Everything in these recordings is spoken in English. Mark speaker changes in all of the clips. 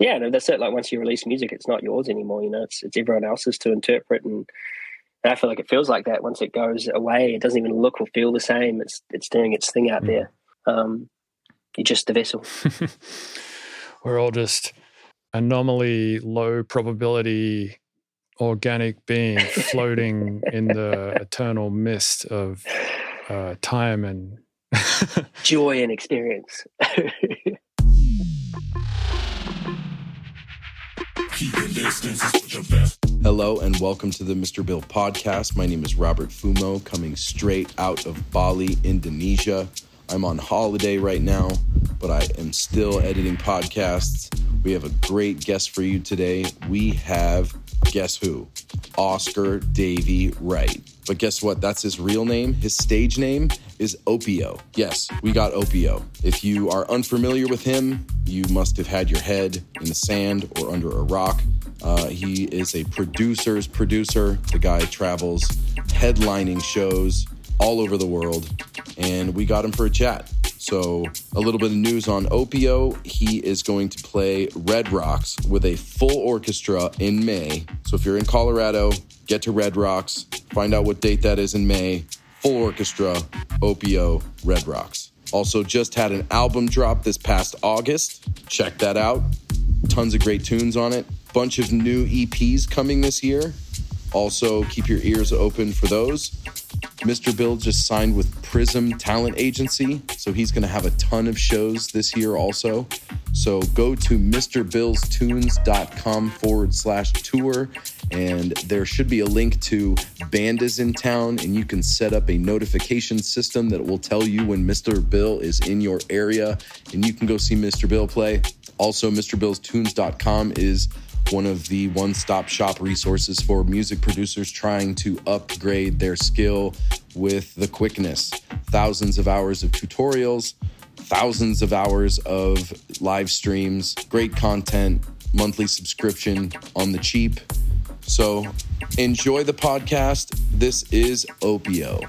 Speaker 1: yeah, no, that's it. Like once you release music, it's not yours anymore. You know, it's it's everyone else's to interpret, and, and I feel like it feels like that once it goes away. It doesn't even look or feel the same. It's it's doing its thing out mm. there. Um, you're just the vessel.
Speaker 2: We're all just anomaly, low probability organic being floating in the eternal mist of uh, time and
Speaker 1: joy and experience.
Speaker 3: Hello and welcome to the Mr. Bill podcast. My name is Robert Fumo, coming straight out of Bali, Indonesia. I'm on holiday right now, but I am still editing podcasts. We have a great guest for you today. We have guess who? Oscar Davey Wright. But guess what? That's his real name. His stage name is Opiuo. Yes, we got Opiuo. If you are unfamiliar with him, you must have had your head in the sand or under a rock. Uh, he is a producer's producer. The guy travels headlining shows all over the world, and we got him for a chat. So, a little bit of news on Opiuo. He is going to play Red Rocks with a full orchestra in May. So, if you're in Colorado, get to Red Rocks, find out what date that is in May. Full orchestra, Opiuo, Red Rocks. Also, just had an album drop this past August. Check that out. Tons of great tunes on it. Bunch of new EPs coming this year. Also, keep your ears open for those. Mr. Bill just signed with Prism Talent Agency, so he's going to have a ton of shows this year also. So go to MrBillsTunes.com forward slash tour, and there should be a link to Bandsintown, and you can set up a notification system that will tell you when Mr. Bill is in your area, and you can go see Mr. Bill play. Also, MrBillsTunes.com is one of the one stop shop resources for music producers trying to upgrade their skill with the quickness. Thousands of hours of tutorials, thousands of hours of live streams, great content, monthly subscription on the cheap. So enjoy the podcast. This is Opiuo.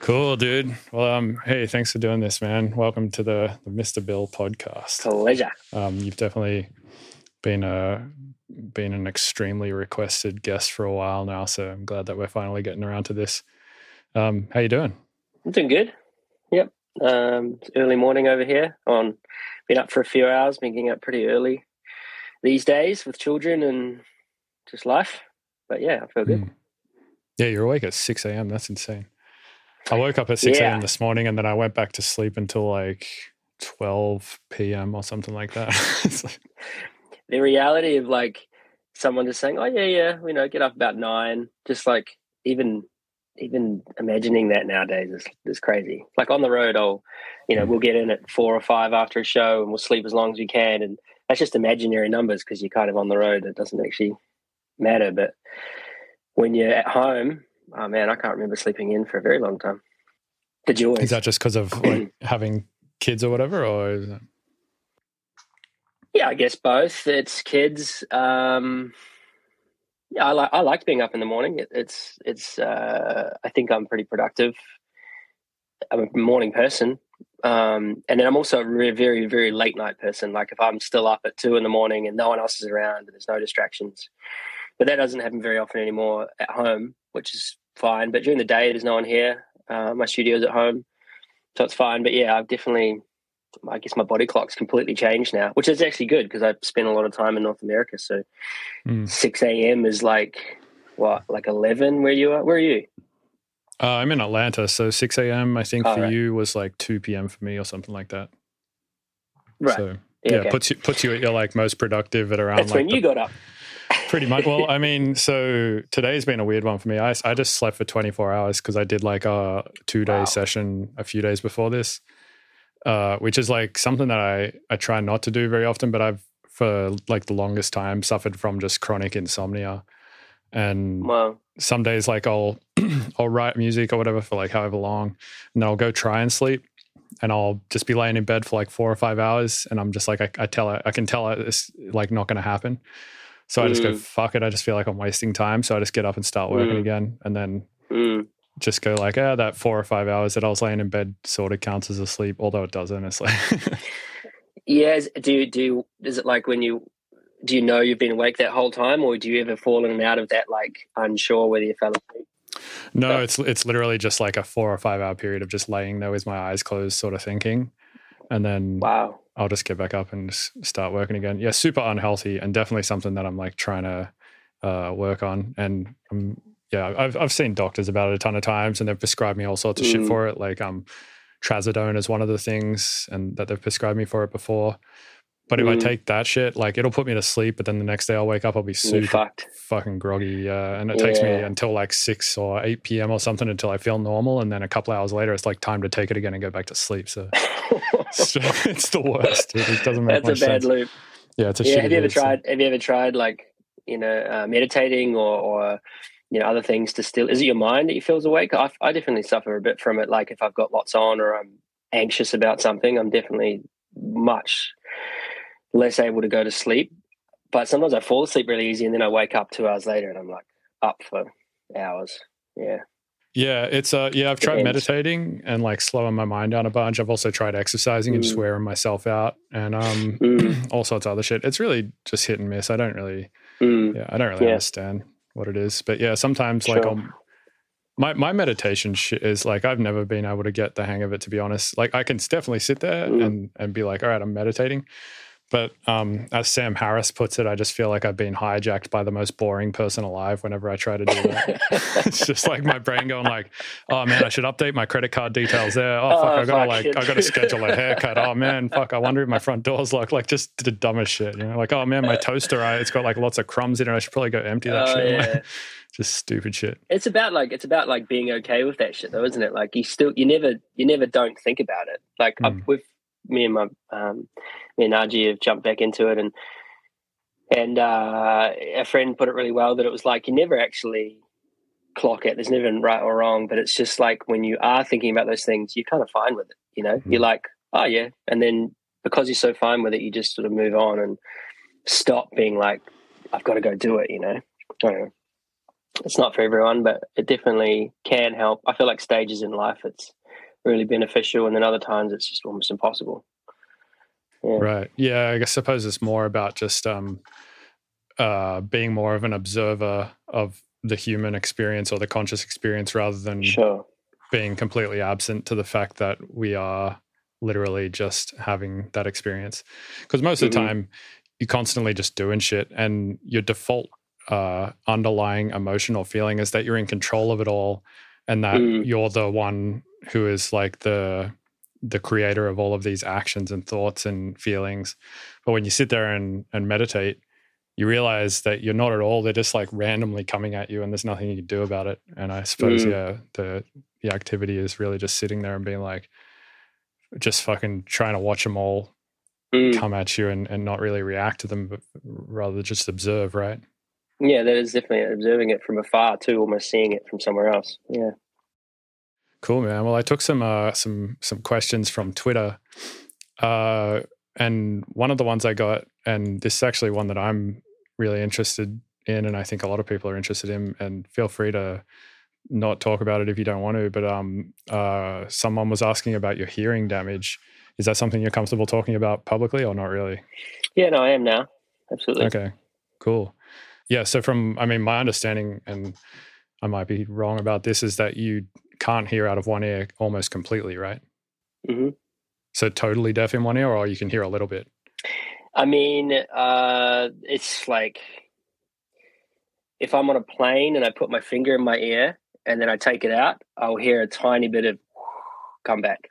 Speaker 2: Cool, dude. Well, um, hey, thanks for doing this, man. Welcome to the, the Mr. Bill podcast.
Speaker 1: Pleasure.
Speaker 2: Um, you've definitely been a been an extremely requested guest for a while now, so I'm glad that we're finally getting around to this. Um, how you doing?
Speaker 1: I'm doing good. Yep. Um, early morning over here. On been up for a few hours. Been getting up pretty early these days with children and just life. But yeah, I feel good. Mm.
Speaker 2: Yeah, you're awake at 6 a.m. That's insane. I woke up at 6 a.m. Yeah. this morning and then I went back to sleep until like 12 p.m. or something like that. like...
Speaker 1: The reality of like someone just saying, oh, yeah, yeah, you know, get up about nine, just like even even imagining that nowadays is, is crazy. Like on the road, I'll, you know, mm. we'll get in at four or five after a show and we'll sleep as long as we can. And that's just imaginary numbers because you're kind of on the road. It doesn't actually matter. But when you're at home, oh man, I can't remember sleeping in for a very long time. The joy.
Speaker 2: Is that just because of like having kids or whatever, or is that...
Speaker 1: Yeah, I guess both. It's kids. Um, yeah, I like I like being up in the morning. It, it's it's. Uh, I think I'm pretty productive. I'm a morning person, um, and then I'm also a very very very late night person. Like if I'm still up at two in the morning and no one else is around and there's no distractions, but that doesn't happen very often anymore at home, which is fine. But during the day, there's no one here. Uh, my studio's at home, so it's fine. But yeah, I've definitely, I guess my body clock's completely changed now, which is actually good because I've spent a lot of time in North America. So mm. 6 a.m. is like, what, like 11 where you are? Where are you?
Speaker 2: Uh, I'm in Atlanta, so 6 a.m. I think oh, for right. you was like 2 p.m. for me or something like that.
Speaker 1: Right.
Speaker 2: So yeah, yeah okay. puts you puts you at your like most productive at around.
Speaker 1: That's
Speaker 2: like
Speaker 1: when
Speaker 2: the,
Speaker 1: you got up.
Speaker 2: Pretty much. Well, I mean, so today's been a weird one for me. I, I just slept for 24 hours because I did like a two day
Speaker 1: Wow.
Speaker 2: session a few days before this, uh, which is like something that I, I try not to do very often, but I've for like the longest time suffered from just chronic insomnia. And
Speaker 1: Well,
Speaker 2: some days like I'll I'll write music or whatever for like however long, and then I'll go try and sleep, and I'll just be laying in bed for like four or five hours, and I'm just like I, I tell it I can tell it's like not going to happen, so I just go
Speaker 1: Mm.
Speaker 2: fuck it. I just feel like I'm wasting time, so I just get up and start working
Speaker 1: Mm.
Speaker 2: again, and then
Speaker 1: mm,
Speaker 2: just go like yeah that four or five hours that I was laying in bed sort of counts as a sleep, although it doesn't. It's like
Speaker 1: yeah. Do you, do you, is it like when you do you know you've been awake that whole time, or do you ever fall in and out of that, like unsure whether you fell asleep?
Speaker 2: No,
Speaker 1: Yeah.
Speaker 2: it's it's literally just like a four or five hour period of just laying there with my eyes closed, sort of thinking, and then
Speaker 1: Wow.
Speaker 2: I'll just get back up and start working again. Yeah, super unhealthy and definitely something that I'm like trying to uh, work on. And um, yeah, I've I've seen doctors about it a ton of times, and they've prescribed me all sorts of shit
Speaker 1: Mm.
Speaker 2: for it. Like um, trazodone is one of the things, and that they've prescribed me for it before. But if I
Speaker 1: Mm.
Speaker 2: take that shit, like it'll put me to sleep, but then the next day I'll wake up, I'll be super
Speaker 1: fucked.
Speaker 2: fucking groggy, uh, and it takes me until like six or eight p.m. or something until I feel normal, and then a couple hours later, it's like time to take it again and go back to sleep. So it's, it's the worst. It just doesn't make
Speaker 1: That's
Speaker 2: much
Speaker 1: a bad
Speaker 2: sense.
Speaker 1: loop.
Speaker 2: Yeah, it's a
Speaker 1: Yeah. Have you ever
Speaker 2: loop, so-
Speaker 1: tried? Have you ever tried like you know uh, meditating or or you know other things to still? Is it your mind that you feels awake? I, I definitely suffer a bit from it. Like if I've got lots on or I'm anxious about something, I'm definitely much less able to go to sleep. But sometimes I fall asleep really easy, and then I wake up two hours later, and I'm like up for hours. Yeah.
Speaker 2: Yeah, it's uh yeah, I've tried meditating and like slowing my mind down a bunch. I've also tried exercising and just
Speaker 1: Mm.
Speaker 2: wearing myself out and um
Speaker 1: Mm,
Speaker 2: all sorts of other shit. It's really just hit and miss. I don't really
Speaker 1: mm,
Speaker 2: yeah, I don't really
Speaker 1: Yeah.
Speaker 2: understand what it is. But yeah, sometimes like
Speaker 1: Sure.
Speaker 2: I'll my my meditation shit is like I've never been able to get the hang of it to be honest. Like I can definitely sit there
Speaker 1: Mm.
Speaker 2: and and be like, all right, I'm meditating. But um, as Sam Harris puts it, I just feel like I've been hijacked by the most boring person alive whenever I try to do that. it's just like my brain going like, oh man, I should update my credit card details there. Oh fuck,
Speaker 1: Oh,
Speaker 2: I gotta
Speaker 1: fuck,
Speaker 2: like
Speaker 1: shit.
Speaker 2: I gotta schedule a haircut. Oh man, fuck, I wonder if my front door's locked. Like just the dumbest shit, you know? Like, oh man, my toaster, I, it's got like lots of crumbs in it. I should probably go empty that
Speaker 1: Oh,
Speaker 2: shit.
Speaker 1: yeah.
Speaker 2: just stupid shit.
Speaker 1: it's about like it's about like being okay with that shit though isn't it like you still you never you never don't think about it like
Speaker 2: Mm.
Speaker 1: I've, with me and my um me and Archie have jumped back into it and and uh a friend put it really well that it was like you never actually clock it. There's never right or wrong but it's just like when you are thinking about those things you're kind of fine with it you know?
Speaker 2: Mm.
Speaker 1: you're like oh yeah. And then because you're so fine with it you just sort of move on and stop being like I've got to go do it you know? I don't know. It's not for everyone, but it definitely can help. I feel like stages in life, it's really beneficial, and then other times it's just almost impossible. Yeah.
Speaker 2: Right. Yeah, I guess suppose it's more about just um uh being more of an observer of the human experience or the conscious experience rather than
Speaker 1: Sure.
Speaker 2: being completely absent to the fact that we are literally just having that experience. Because most of the
Speaker 1: Mhm.
Speaker 2: time you're constantly just doing shit and your default uh underlying emotional feeling is that you're in control of it all and that
Speaker 1: Mm.
Speaker 2: you're the one who is like the the creator of all of these actions and thoughts and feelings. But when you sit there and, and meditate, you realize that you're not at all. They're just like randomly coming at you and there's nothing you can do about it. And I suppose,
Speaker 1: Mm.
Speaker 2: yeah, the the activity is really just sitting there and being like just fucking trying to watch them all
Speaker 1: Mm.
Speaker 2: come at you and, and not really react to them, but rather just observe, right?
Speaker 1: Yeah, that is definitely observing it from afar too, almost seeing it from somewhere else. Yeah.
Speaker 2: Cool, man. Well, I took some uh, some some questions from Twitter, uh, and one of the ones I got, and this is actually one that I'm really interested in, and I think a lot of people are interested in. And feel free to not talk about it if you don't want to. But um, uh, someone was asking about your hearing damage. Is that something you're comfortable talking about publicly, or not really?
Speaker 1: Yeah, no, I am now. Absolutely.
Speaker 2: Okay, cool. Yeah. So from, I mean, my understanding, and I might be wrong about this, is that you can't hear out of one ear almost completely, right?
Speaker 1: hmm
Speaker 2: So totally deaf in one ear, or you can hear a little bit.
Speaker 1: I mean, uh, it's like if I'm on a plane and I put my finger in my ear and then I take it out, I'll hear a tiny bit of come back.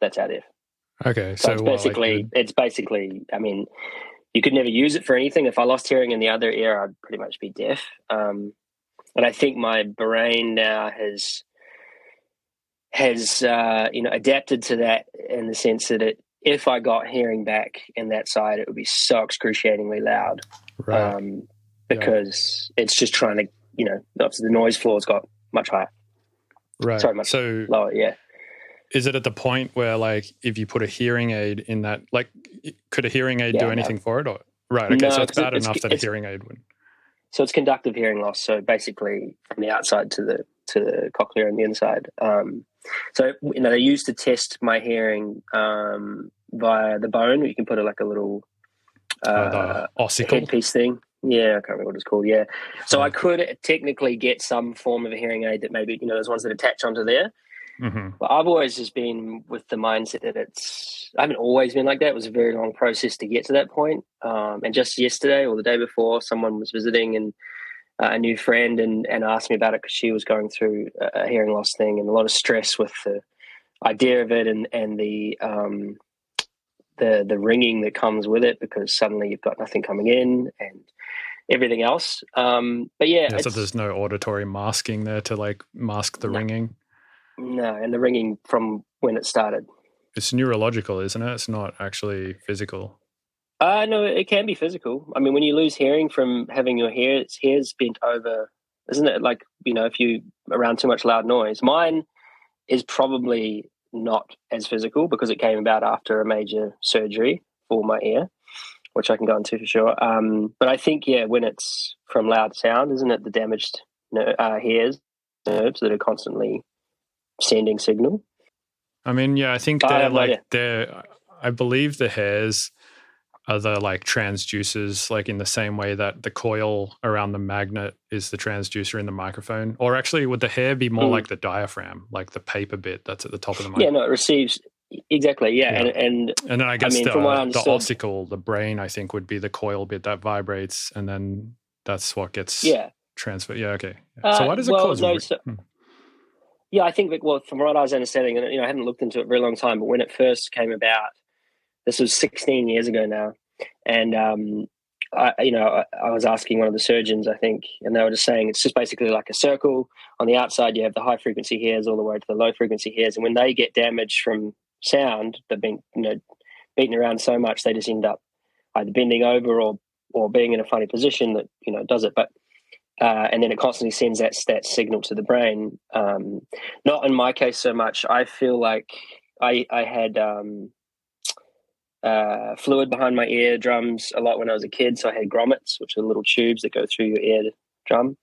Speaker 1: That's how deaf.
Speaker 2: Okay,
Speaker 1: So,
Speaker 2: so,
Speaker 1: it's
Speaker 2: like
Speaker 1: basically,
Speaker 2: the-
Speaker 1: it's basically. I mean, you could never use it for anything. If I lost hearing in the other ear, I'd pretty much be deaf. Um, and I think my brain now has has uh, you know adapted to that in the sense that it, if I got hearing back in that side, it would be so excruciatingly loud
Speaker 2: Right.
Speaker 1: um, because it's just trying to you know obviously the noise floor's got much higher,
Speaker 2: right.
Speaker 1: sorry, much
Speaker 2: so
Speaker 1: lower. Yeah,
Speaker 2: is it at the point where like if you put a hearing aid in that like could a hearing aid
Speaker 1: Yeah,
Speaker 2: do
Speaker 1: no.
Speaker 2: anything for it or right okay
Speaker 1: No,
Speaker 2: so it's bad
Speaker 1: it's-
Speaker 2: enough that a hearing aid would
Speaker 1: so it's conductive hearing loss. So basically, from the outside to the to the cochlea on the inside. Um, so you know they used to test my hearing um, via the bone. You can put a, like a little
Speaker 2: uh,
Speaker 1: uh,
Speaker 2: the ossicle
Speaker 1: headpiece thing. Yeah, I can't remember what it's called. Yeah, so I could technically get some form of a hearing aid that maybe you know those ones that attach onto there.
Speaker 2: Hmm
Speaker 1: But I've always just been with the mindset that it's. I haven't always been like that. It was a very long process to get to that point. Um, and just yesterday or the day before, someone was visiting and uh, a new friend and, and asked me about it because she was going through a a hearing loss thing and a lot of stress with the idea of it and and the um, the the ringing that comes with it because suddenly you've got nothing coming in and everything else. Um, but yeah,
Speaker 2: yeah, so there's no auditory masking there to like mask the
Speaker 1: No.
Speaker 2: ringing
Speaker 1: no, and the ringing from when it started.
Speaker 2: it's neurological isn't it it's not actually physical
Speaker 1: Uh, no, it can be physical. I mean, when you lose hearing from having your hairs, hairs bent over, isn't it like, you know, if you around too much loud noise? Mine is probably not as physical because it came about after a major surgery for my ear, which I can go into for sure. Um, but I think, yeah, when it's from loud sound, isn't it the damaged ner- uh, hairs, nerves that are constantly sending signal?
Speaker 2: I mean, yeah, I think they're
Speaker 1: no
Speaker 2: like
Speaker 1: idea.
Speaker 2: they're. I believe the hairs are the like transducers, like in the same way that the coil around the magnet is the transducer in the microphone. Or actually, would the hair be more
Speaker 1: Mm.
Speaker 2: like the diaphragm, like the paper bit that's at the top of the mic?
Speaker 1: Yeah, no, it receives exactly. Yeah,
Speaker 2: Yeah.
Speaker 1: and and
Speaker 2: And then I guess
Speaker 1: mean,
Speaker 2: the, the ossicle, the brain, I think would be the coil bit that vibrates, and then that's what gets
Speaker 1: yeah,
Speaker 2: transferred. Yeah, okay. so
Speaker 1: Uh,
Speaker 2: why does it
Speaker 1: well,
Speaker 2: cause?
Speaker 1: no, so-
Speaker 2: Hmm.
Speaker 1: Yeah, I think that well, from what I was understanding, and you know, I hadn't looked into it for a very long time, but when it first came about, this was 16 years ago now, and um, I, you know, I, I was asking one of the surgeons, I think, and they were just saying it's just basically like a circle. On the outside, you have the high frequency hairs all the way to the low frequency hairs, and when they get damaged from sound, they've been you know beaten around so much, they just end up either bending over or or being in a funny position that you know does it, but uh, and then it constantly sends that that signal to the brain. Um, not in my case so much. I feel like I I had um, uh, fluid behind my eardrums a lot when I was a kid, so I had grommets, which are little tubes that go through your eardrum,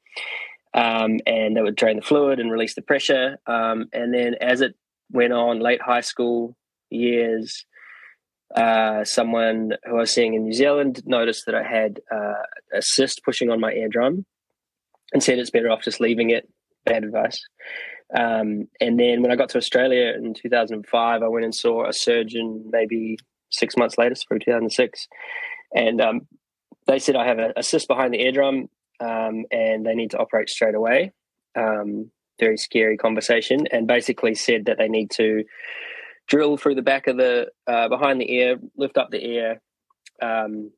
Speaker 1: um, and they would drain the fluid and release the pressure. Um, and then as it went on, late high school years. Uh, someone who I was seeing in New Zealand noticed that I had uh, a cyst pushing on my eardrum, and said it's better off just leaving it. Bad advice. Um, and then when I got to Australia in 2005, I went and saw a surgeon maybe six months later, through 2006. And um, they said I have a, a cyst behind the eardrum um, and they need to operate straight away. Um, very scary conversation. And basically said that they need to drill through the back of the, uh, behind the ear, lift up the ear, um,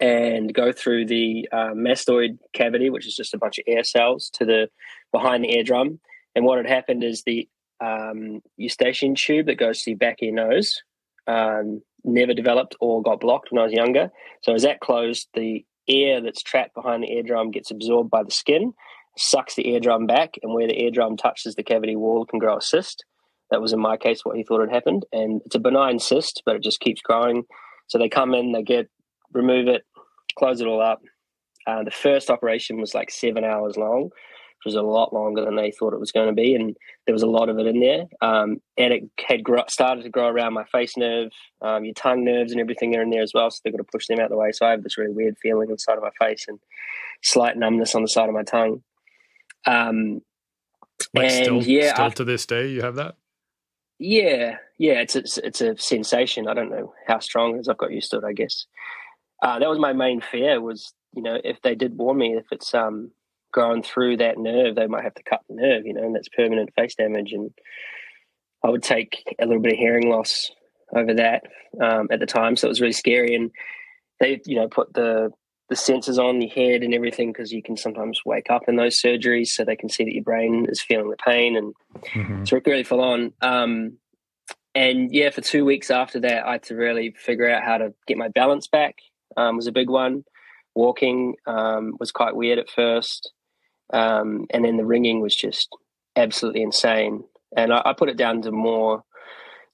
Speaker 1: and go through the uh, mastoid cavity, which is just a bunch of air cells, to the behind the eardrum. And what had happened is the um, eustachian tube that goes to the back of your nose um, never developed or got blocked when I was younger. So as that closed, the air that's trapped behind the eardrum gets absorbed by the skin, sucks the eardrum back, and where the eardrum touches the cavity wall, can grow a cyst. That was in my case what he thought had happened, and it's a benign cyst, but it just keeps growing. So they come in, they get remove it, close it all up. Uh, the first operation was like seven hours long, which was a lot longer than they thought it was going to be, and there was a lot of it in there. Um, and it had started to grow around my face nerve, um, your tongue nerves, and everything are in there as well. So they've got to push them out of the way. So I have this really weird feeling on the side of my face and slight numbness on the side of my tongue. Um,
Speaker 2: Like
Speaker 1: and
Speaker 2: still,
Speaker 1: yeah,
Speaker 2: still
Speaker 1: I-
Speaker 2: to this day, you have that.
Speaker 1: yeah, yeah, it's a, it's a sensation. I don't know how strong it is. I've got used to it, I guess. Uh, that was my main fear. Was you know if they did warn me if it's um going through that nerve, they might have to cut the nerve. You know, and that's permanent face damage, and I would take a little bit of hearing loss over that um, at the time. So it was really scary. And they you know put the the sensors on your head and everything because you can sometimes wake up in those surgeries, so they can see that your brain is feeling the pain, and
Speaker 2: Mhm.
Speaker 1: it's really full on. Um, and yeah, for two weeks after that, I had to really figure out how to get my balance back. Um, was a big one. Walking um, was quite weird at first, um, and then the ringing was just absolutely insane. And I, I put it down to more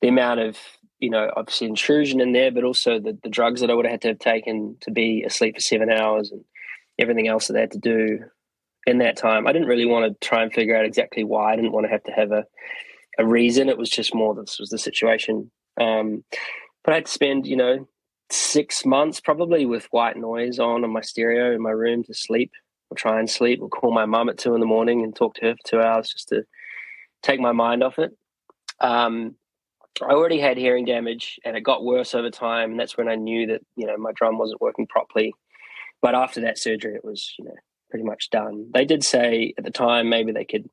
Speaker 1: the amount of you know obviously intrusion in there, but also the, the drugs that I would have had to have taken to be asleep for seven hours and everything else that they had to do in that time. I didn't really want to try and figure out exactly why. I didn't want to have to have a a reason. It was just more this was the situation. Um, but I had to spend, you know, six months probably with white noise on on my stereo in my room to sleep or try and sleep or call my mum at two in the morning and talk to her for two hours just to take my mind off it. Um, I already had hearing damage and it got worse over time. And that's when I knew that, you know, my drum wasn't working properly. But after that surgery, it was, you know, pretty much done. They did say at the time maybe they could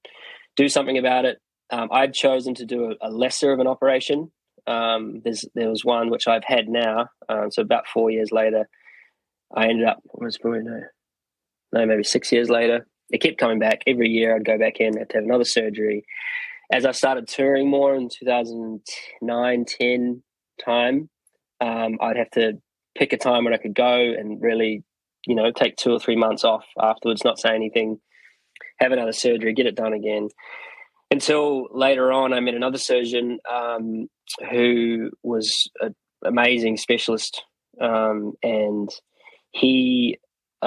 Speaker 1: do something about it. Um, I'd chosen to do a, a lesser of an operation. Um, there was one which I've had now. Um, so about four years later, I ended up was probably no, no maybe six years later. It kept coming back every year. I'd go back in, have to have another surgery. As I started touring more in 2009, 10 time, um, I'd have to pick a time when I could go and really, you know, take two or three months off afterwards, not say anything, have another surgery, get it done again until later on, I met another surgeon um, who was an amazing specialist, um, and he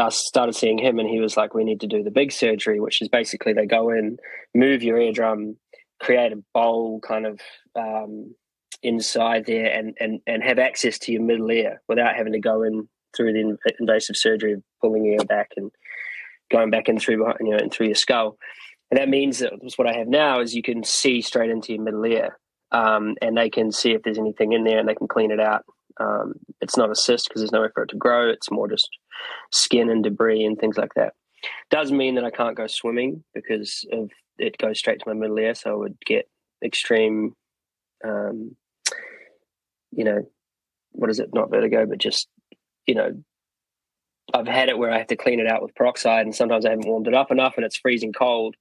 Speaker 1: started seeing him, and he was like, "We need to do the big surgery, which is basically they go in, move your eardrum, create a bowl kind of um, inside there, and and and have access to your middle ear without having to go in through the invasive surgery of pulling your ear back and going back in through you know, and through your skull." And that means that what I have now is you can see straight into your middle ear, um, and they can see if there's anything in there, and they can clean it out. Um, it's not a cyst because there's nowhere for it to grow. It's more just skin and debris and things like that. Doesn't mean that I can't go swimming because of it goes straight to my middle ear, so I would get extreme, um, you know, what is it? Not vertigo, but just you know, I've had it where I have to clean it out with peroxide, and sometimes I haven't warmed it up enough, and it's freezing cold,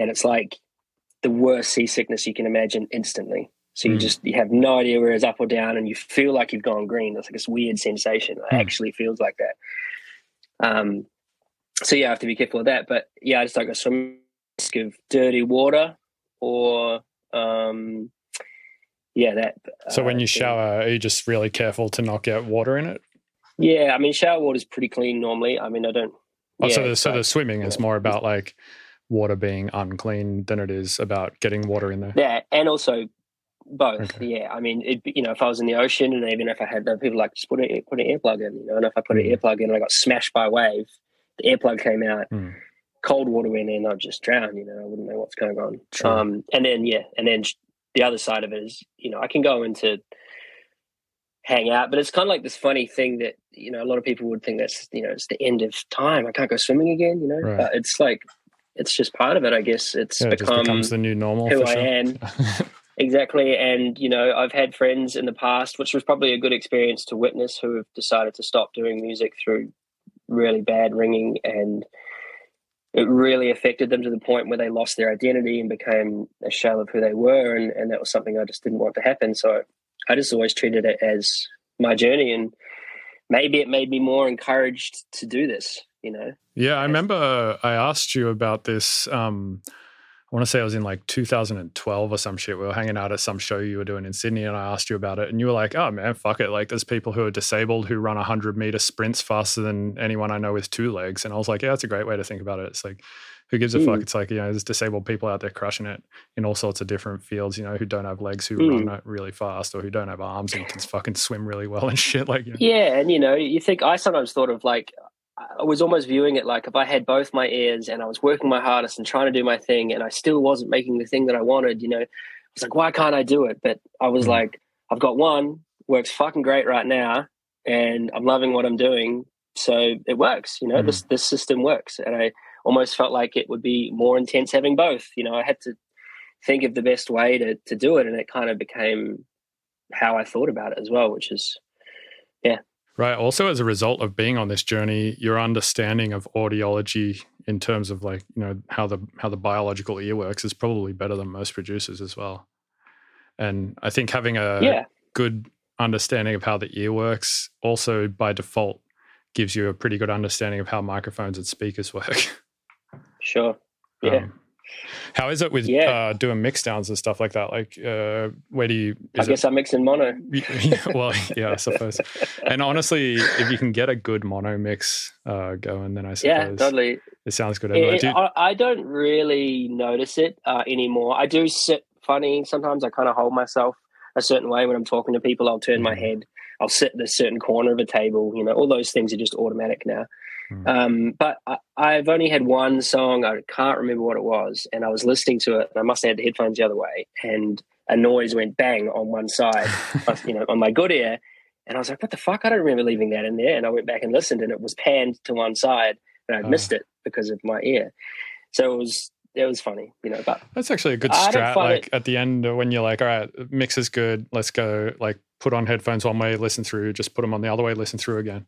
Speaker 1: and it's like the worst seasickness you can imagine instantly. So you
Speaker 2: Mm.
Speaker 1: just you have no idea where it's up or down, and you feel like you've gone green. It's like this weird sensation. It
Speaker 2: Mm.
Speaker 1: actually feels like that. Um, so yeah, I have to be careful of that. But yeah, I just don't go swimming. Risk of dirty water or um, yeah, that.
Speaker 2: So when
Speaker 1: uh,
Speaker 2: you
Speaker 1: thing.
Speaker 2: shower, are you just really careful to not get water in it?
Speaker 1: yeah, I mean, shower water is pretty clean normally. I mean, I don't.
Speaker 2: Oh, so the, so the swimming is more about like water being unclean than it is about getting water in there.
Speaker 1: Yeah, and also both.
Speaker 2: Okay.
Speaker 1: Yeah, I mean, it, you know, if I was in the ocean, and even if I had people like just put an put an earplug in, you know, and if I put
Speaker 2: Mm.
Speaker 1: an earplug in and I got smashed by a wave, the earplug came out,
Speaker 2: Mm.
Speaker 1: cold water went in, I'd just drown. You know, I wouldn't know what's going on. Um, and then yeah, and then the other side of it is, you know, I can go into hang out, but it's kind of like this funny thing that you know a lot of people would think that's you know it's the end of time. I can't go swimming again. You know,
Speaker 2: Right.
Speaker 1: but it's like it's just part of it. I guess it's
Speaker 2: Yeah, it becomes the new normal.
Speaker 1: who
Speaker 2: for
Speaker 1: I
Speaker 2: sure.
Speaker 1: am. Exactly. And, you know, I've had friends in the past, which was probably a good experience to witness, who have decided to stop doing music through really bad ringing. And it really affected them to the point where they lost their identity and became a shell of who they were. And, and that was something I just didn't want to happen. So I just always treated it as my journey. And maybe it made me more encouraged to do this, you know?
Speaker 2: Yeah, I remember I asked you about this. Um, I want to say I was in like 2012 or some shit. We were hanging out at some show you were doing in Sydney, and I asked you about it, and you were like, "Oh man, fuck it! Like, there's people who are disabled who run 100 meter sprints faster than anyone I know with two legs." And I was like, "Yeah, that's a great way to think about it. It's like, who gives a fuck?
Speaker 1: Mm.
Speaker 2: It's like you know, there's disabled people out there crushing it in all sorts of different fields. You know, who don't have legs, who
Speaker 1: Mm.
Speaker 2: run really fast, or who don't have arms and can fucking swim really well and shit. Like, you know,
Speaker 1: Yeah, and you know, you think I sometimes thought of like I was almost viewing it like if I had both my ears and I was working my hardest and trying to do my thing and I still wasn't making the thing that I wanted, you know, I was like, why can't I do it? But I was
Speaker 2: Mm.
Speaker 1: like, I've got one, works fucking great right now, and I'm loving what I'm doing. So it works, you know,
Speaker 2: Mm.
Speaker 1: this this system works. And I almost felt like it would be more intense having both. You know, I had to think of the best way to to do it and it kind of became how I thought about it as well, which is
Speaker 2: Right. Also, as a result of being on this journey, your understanding of audiology in terms of like you know how the how the biological ear works is probably better than most producers as well. And I think having a
Speaker 1: yeah,
Speaker 2: good understanding of how the ear works also by default gives you a pretty good understanding of how microphones and speakers work.
Speaker 1: sure. Yeah.
Speaker 2: Um, how is it with
Speaker 1: Yeah.
Speaker 2: uh, doing mix downs and stuff like that? Like, uh, where do you?
Speaker 1: I guess I'm mixing mono.
Speaker 2: it, well, yeah, I suppose. And honestly, if you can get a good mono mix uh, going, then I suppose
Speaker 1: Yeah, totally.
Speaker 2: it sounds good.
Speaker 1: It-
Speaker 2: Do you-
Speaker 1: I, I don't really notice it uh, anymore. I do sit funny sometimes. I kind of hold myself a certain way when I'm talking to people. I'll turn my
Speaker 2: Mhm.
Speaker 1: head. I'll sit in a certain corner of a table. You know, all those things are just automatic now.
Speaker 2: Mm.
Speaker 1: Um, but I, I've only had one song. I can't remember what it was, and I was listening to it, and I must have had the headphones the other way, and a noise went bang on one side, you know, on my good ear. And I was like, "What the fuck? I don't remember leaving that in there." And I went back and listened, and it was panned to one side, and I'd
Speaker 2: Oh.
Speaker 1: missed it because of my ear. So it was it was funny, you know. But
Speaker 2: That's actually a good strat. Like at the end, uh, when you're like, all right, mix is good. Let's go. Like put on headphones one way, listen through. Just put them on the other way, listen through again.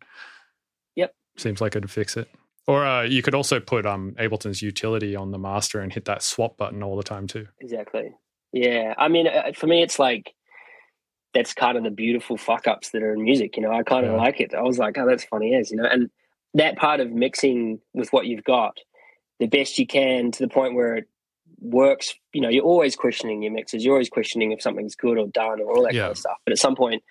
Speaker 2: Seems like it'd fix it. Or uh, you could also put um, Ableton's utility on the master and hit that swap button all the time too.
Speaker 1: exactly, yeah. I mean, uh, for me, it's like that's kind of the beautiful fuck ups that are in music. You know, I kind of
Speaker 2: Yeah.
Speaker 1: like it. I was like, oh, that's funny as you know, and that part of mixing with what you've got the best you can to the point where it works. You know, you're always questioning your mixes. You're always questioning if something's good or done or all that
Speaker 2: Yeah.
Speaker 1: kind of stuff. But at some point,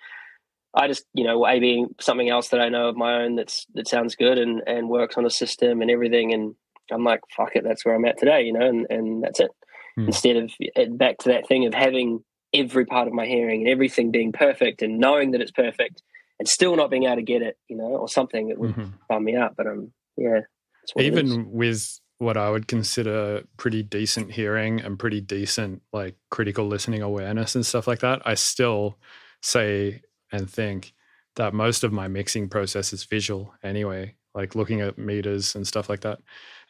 Speaker 1: I just, you know, maybe something else that I know of my own that's that sounds good and and works on a system and everything. And I'm like, fuck it, that's where I'm at today. You know, and and that's it.
Speaker 2: Hmm.
Speaker 1: Instead of uh, back to that thing of having every part of my hearing and everything being perfect and knowing that it's perfect and still not being able to get it, you know, or something that would
Speaker 2: Mhm.
Speaker 1: bum me out. But um, yeah.
Speaker 2: Even with what I would consider pretty decent hearing and pretty decent like critical listening awareness and stuff like that, I still say and think that most of my mixing process is visual anyway, like looking at meters and stuff like that.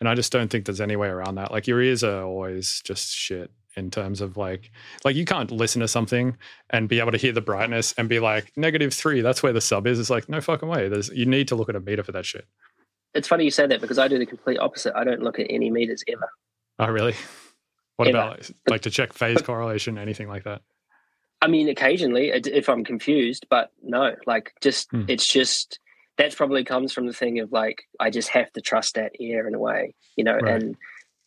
Speaker 2: And I just don't think there's any way around that. Like your ears are always just shit in terms of like like you can't listen to something and be able to hear the brightness and be like negative three, that's where the sub is. It's like no fucking way. There's you need to look at a meter for that shit.
Speaker 1: it's funny you say that because I do the complete opposite. I don't look at any meters ever.
Speaker 2: Oh, really? What
Speaker 1: Ever.
Speaker 2: about like to check phase correlation, anything like that?
Speaker 1: I mean, occasionally if I'm confused, but no, like just
Speaker 2: Hmm.
Speaker 1: it's just that probably comes from the thing of like I just have to trust that ear in a way, you know,
Speaker 2: Right.
Speaker 1: and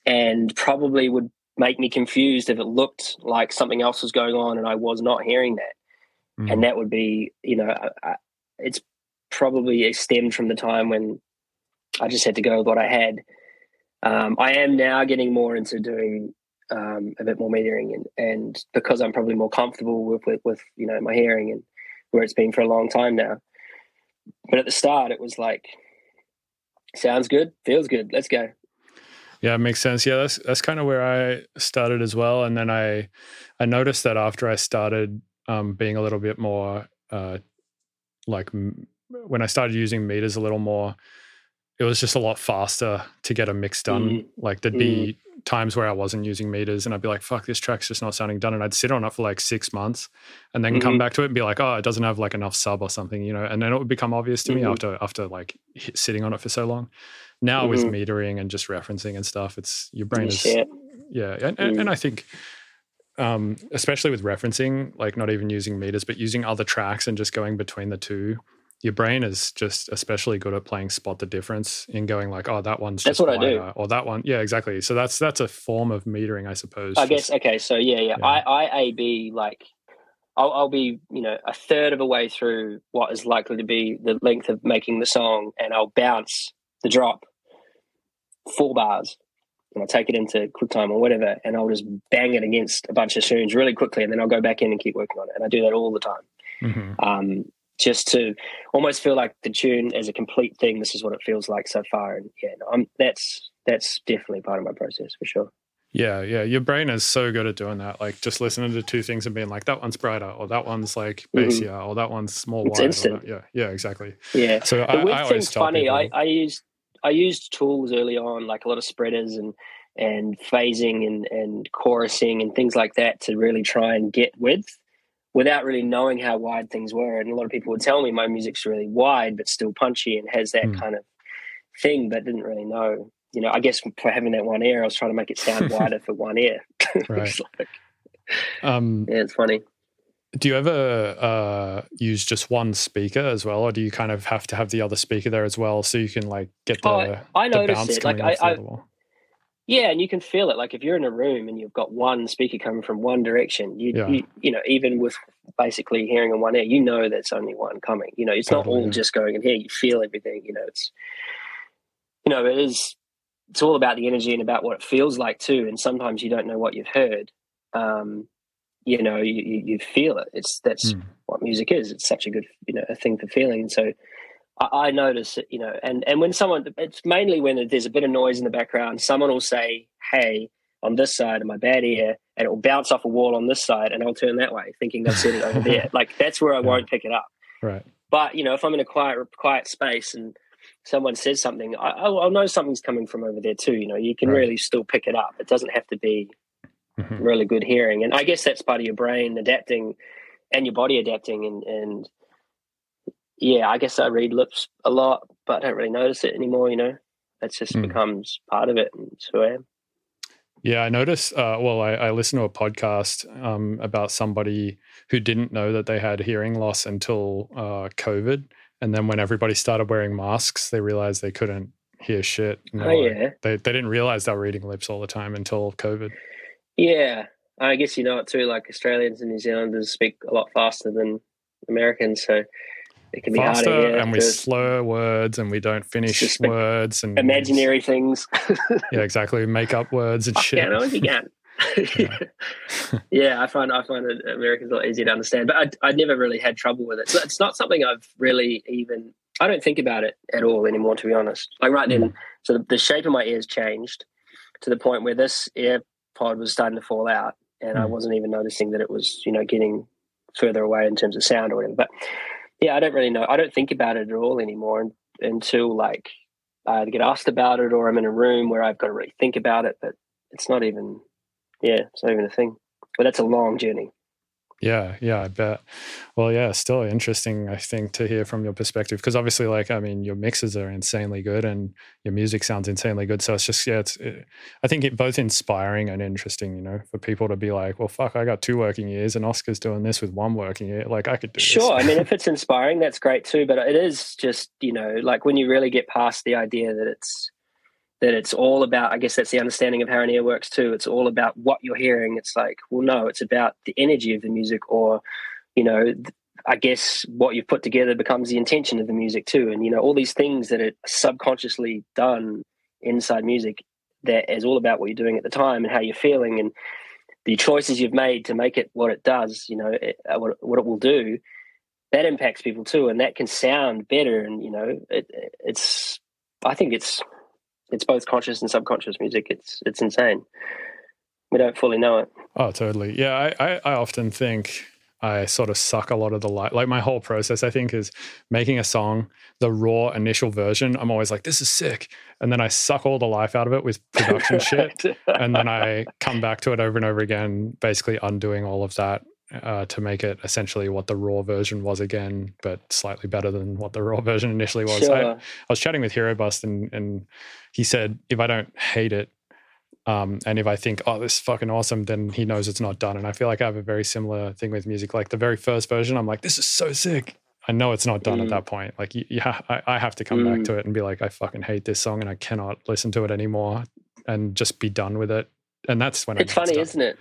Speaker 1: and probably would make me confused if it looked like something else was going on and I was not hearing that,
Speaker 2: Mm.
Speaker 1: and that would be, you know, I, I, it's probably stemmed from the time when I just had to go with what I had. Um, I am now getting more into doing um, a bit more metering, and, and because I'm probably more comfortable with, with with you know my hearing and where it's been for a long time now. But at the start, it was like, sounds good, feels good, let's go.
Speaker 2: Yeah, it makes sense. Yeah, that's that's kind of where I started as well. And then I I noticed that after I started um, being a little bit more uh, like m- when I started using meters a little more, it was just a lot faster to get a mix done.
Speaker 1: Mhm.
Speaker 2: Like there'd be times where I wasn't using meters and I'd be like, fuck, this track's just not sounding done. And I'd sit on it for like six months and then come
Speaker 1: Mhm.
Speaker 2: back to it and be like, oh, it doesn't have like enough sub or something, you know, and then it would become obvious to me
Speaker 1: Mhm.
Speaker 2: after after like hit, sitting on it for so long. Now with
Speaker 1: Mhm.
Speaker 2: metering and just referencing and stuff, it's your brain is
Speaker 1: Yeah.
Speaker 2: yeah, and, and,
Speaker 1: Mm.
Speaker 2: and I think, um, especially with referencing, like not even using meters, but using other tracks and just going between the two, your brain is just especially good at playing spot the difference in going like, oh, that one's
Speaker 1: That's
Speaker 2: just
Speaker 1: what I do.
Speaker 2: or that one, yeah, exactly. So that's that's a form of metering, I suppose.
Speaker 1: I guess okay, so yeah, yeah,
Speaker 2: Yeah.
Speaker 1: I I A B like. I'll, I'll be, you know, a third of a way through what is likely to be the length of making the song, and I'll bounce the drop four bars, and I'll take it into QuickTime or whatever, and I'll just bang it against a bunch of tunes really quickly, and then I'll go back in and keep working on it, and I do that all the time.
Speaker 2: Mhm.
Speaker 1: um, just to almost feel like the tune as a complete thing. This is what it feels like so far, and yeah, no, I'm, that's that's definitely part of my process for sure.
Speaker 2: Yeah, yeah. Your brain is so good at doing that. Like just listening to two things and being like, that one's brighter, or that one's like
Speaker 1: Mhm.
Speaker 2: bassier, or that one's more
Speaker 1: It's
Speaker 2: wide.
Speaker 1: instant.
Speaker 2: that- yeah, yeah, exactly.
Speaker 1: Yeah,
Speaker 2: So
Speaker 1: the
Speaker 2: I,
Speaker 1: weird
Speaker 2: I always
Speaker 1: thing's
Speaker 2: tell
Speaker 1: funny. I, I used I used tools early on, like a lot of spreaders and and phasing and and chorusing and things like that to really try and get width. Without really knowing how wide things were. And a lot of people would tell me my music's really wide, but still punchy and has that
Speaker 2: Mm.
Speaker 1: kind of thing, but didn't really know. You know, I guess for having that one ear, I was trying to make it sound wider for one ear.
Speaker 2: Right.
Speaker 1: It's like-
Speaker 2: Um,
Speaker 1: yeah, it's funny.
Speaker 2: do you ever uh, use just one speaker as well, or do you kind of have to have the other speaker there as well so you can like get the,
Speaker 1: Oh, I- I
Speaker 2: the
Speaker 1: noticed
Speaker 2: bounce
Speaker 1: it. Like, I- I-? Yeah, and you can feel it. Like if you're in a room and you've got one speaker coming from one direction, you
Speaker 2: Yeah.
Speaker 1: you, you know, even with basically hearing in one ear, you know that's only one coming. You know, it's not
Speaker 2: Totally,
Speaker 1: all just going in here. You feel everything. You know, it's you know, it is. It's all about the energy and about what it feels like too. And sometimes you don't know what you've heard. Um, you know, you, you, you feel it. It's that's
Speaker 2: Mm.
Speaker 1: what music is. It's such a good, you know, a thing for feeling. And so I, I notice it, you know, and, and when someone, it's mainly when there's a bit of noise in the background, someone will say, Hey, on this side of my bad ear, and it will bounce off a wall on this side, and I'll turn that way, thinking they've said it over there. Like that's where I
Speaker 2: Yeah.
Speaker 1: won't pick it up.
Speaker 2: Right.
Speaker 1: But you know, if I'm in a quiet, quiet space and someone says something, I, I'll, I'll know something's coming from over there too. You know, you can
Speaker 2: Right.
Speaker 1: really still pick it up. It doesn't have to be
Speaker 2: Mhm.
Speaker 1: really good hearing, and I guess that's part of your brain adapting and your body adapting. And, and yeah, I guess I read lips a lot, but I don't really notice it anymore. You know, that just
Speaker 2: Hmm.
Speaker 1: becomes part of it, and it's who I am.
Speaker 2: Yeah, I noticed. Uh, well, I, I listened to a podcast um, about somebody who didn't know that they had hearing loss until uh, COVID, and then when everybody started wearing masks, they realized they couldn't hear shit.
Speaker 1: Oh yeah,
Speaker 2: they they didn't realize they were reading lips all the time until COVID.
Speaker 1: yeah. I guess you know it too. Like Australians and New Zealanders speak a lot faster than Americans, so it can be hard to
Speaker 2: Faster, and we slur words, and we don't finish words, and
Speaker 1: imaginary things.
Speaker 2: Yeah, exactly. We make up words and shit.
Speaker 1: Yeah, no, you can.
Speaker 2: Yeah.
Speaker 1: yeah, I find I find it Americans a lot easier to understand, but I I never really had trouble with it. So it's not something I've really even. I don't think about it at all anymore, to be honest. Like right then, so the, the shape of my ears changed to the point where this AirPod was starting to fall out, and I
Speaker 2: Mm.
Speaker 1: wasn't even noticing that it was you know getting further away in terms of sound or whatever. But yeah, I don't really know. I don't think about it at all anymore un- until like I get asked about it or I'm in a room where I've got to really think about it. But it's not even, yeah, it's not even a thing. But that's a long journey.
Speaker 2: Yeah, yeah, I bet. Well, yeah, still interesting, I think, to hear from your perspective because obviously, like, I mean, your mixes are insanely good and your music sounds insanely good. So it's just, yeah, it's, it, I think it both inspiring and interesting, you know, for people to be like, well, fuck, I got two working ears and Oscar's doing this with one working ear. Like, I could do this.
Speaker 1: Sure. I mean, if it's inspiring, that's great too. But it is just, you know, like when you really get past the idea that it's, that it's all about, I guess that's the understanding of how an ear works too. It's all about what you're hearing. It's like, well, no, it's about the energy of the music or, you know, I guess what you've put together becomes the intention of the music too. And, you know, all these things that are subconsciously done inside music that is all about what you're doing at the time and how you're feeling and the choices you've made to make it what it does, you know, it, uh, what, what it will do, that impacts people too. And that can sound better. And, you know, it, it's, I think it's, it's both conscious and subconscious music. It's, it's insane. We don't fully know it.
Speaker 2: Oh, totally. Yeah, I, I, I often think I sort of suck a lot of the light. Like my whole process, I think, is making a song, the raw initial version. I'm always like, this is sick. And then I suck all the life out of it with production shit. And then I come back to it over and over again, basically undoing all of that uh, to make it essentially what the raw version was again, but slightly better than what the raw version initially was. I,
Speaker 1: Sure.
Speaker 2: I was chatting with Hero Bust and, and he said, if I don't hate it, um, and if I think, oh, this is fucking awesome, then he knows it's not done. And I feel like I have a very similar thing with music. Like the very first version, I'm like, this is so sick. I know it's not done at
Speaker 1: Mm.
Speaker 2: that point. Like, you I, I have to come back
Speaker 1: Mm.
Speaker 2: to it and be like, I fucking hate this song and I cannot listen to it anymore and just be done with it. And that's when
Speaker 1: it's
Speaker 2: I
Speaker 1: funny, isn't it?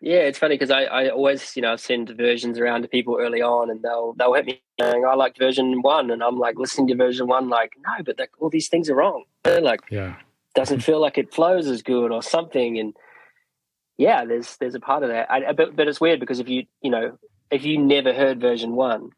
Speaker 1: Yeah, it's funny because I, I always, you know, send versions around to people early on, and they'll they'll hit me saying I like version one, and I'm like listening to version one, like no, but like, all these things are wrong. They're like
Speaker 2: Yeah.
Speaker 1: doesn't feel like it flows as good or something, and yeah, there's there's a part of that. I, but but it's weird because if you you know if you never heard version one,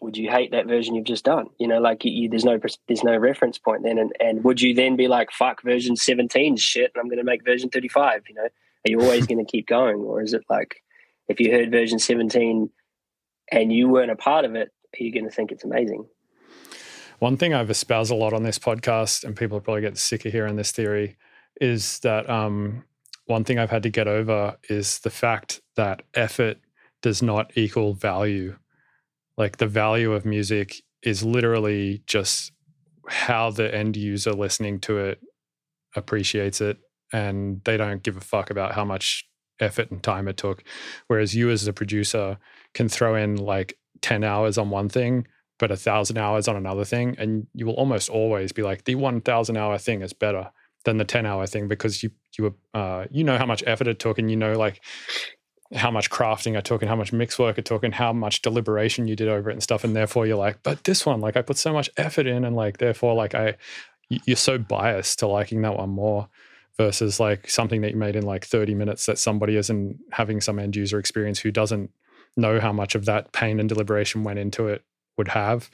Speaker 1: would you hate that version you've just done? You know, like you, you, there's no there's no reference point then, and, and would you then be like fuck version 17 shit, and I'm going to make version 35? You know, are you always going to keep going, or is it like if you heard version 17 and you weren't a part of it, are you going to think it's amazing?
Speaker 2: One thing I've espoused a lot on this podcast, and people probably get sick of hearing this theory, is that um, one thing I've had to get over is the fact that effort does not equal value. Like the value of music is literally just how the end user listening to it appreciates it and they don't give a fuck about how much effort and time it took. Whereas you as a producer can throw in like 10 hours on one thing, but a thousand hours on another thing. And you will almost always be like, the 1000 hour thing is better than the 10 hour thing because you, you, uh, you know how much effort it took and you know like how much crafting it took and how much mix work it took and how much deliberation you did over it and stuff. And therefore you're like, but this one, like I put so much effort in and like, therefore like I, you're so biased to liking that one more versus like something that you made in like 30 minutes that somebody isn't having some end user experience who doesn't know how much of that pain and deliberation went into it would have.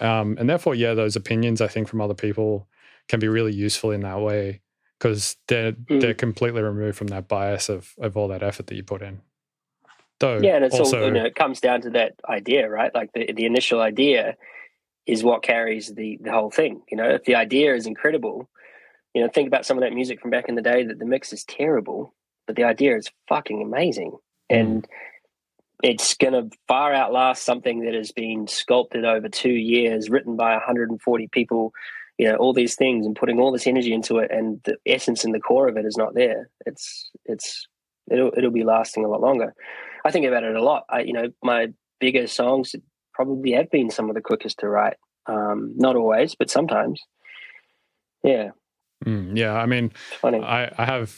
Speaker 2: Um, and therefore, yeah, those opinions I think from other people can be really useful in that way because they're mm. they're completely removed from that bias of of all that effort that you put in.
Speaker 1: Though yeah, and it's also, all you know, it comes down to that idea, right? Like the the initial idea is what carries the the whole thing. You know, if the idea is incredible, you know, think about some of that music from back in the day that the mix is terrible, but the idea is fucking amazing. Mm. And it's going to far outlast something that has been sculpted over two years, written by 140 people, you know, all these things and putting all this energy into it. And the essence and the core of it is not there. It's, it's, it'll, it'll be lasting a lot longer. I think about it a lot. I, you know, my bigger songs probably have been some of the quickest to write. Um, not always, but sometimes. Yeah.
Speaker 2: Mm, yeah. I mean, I, I have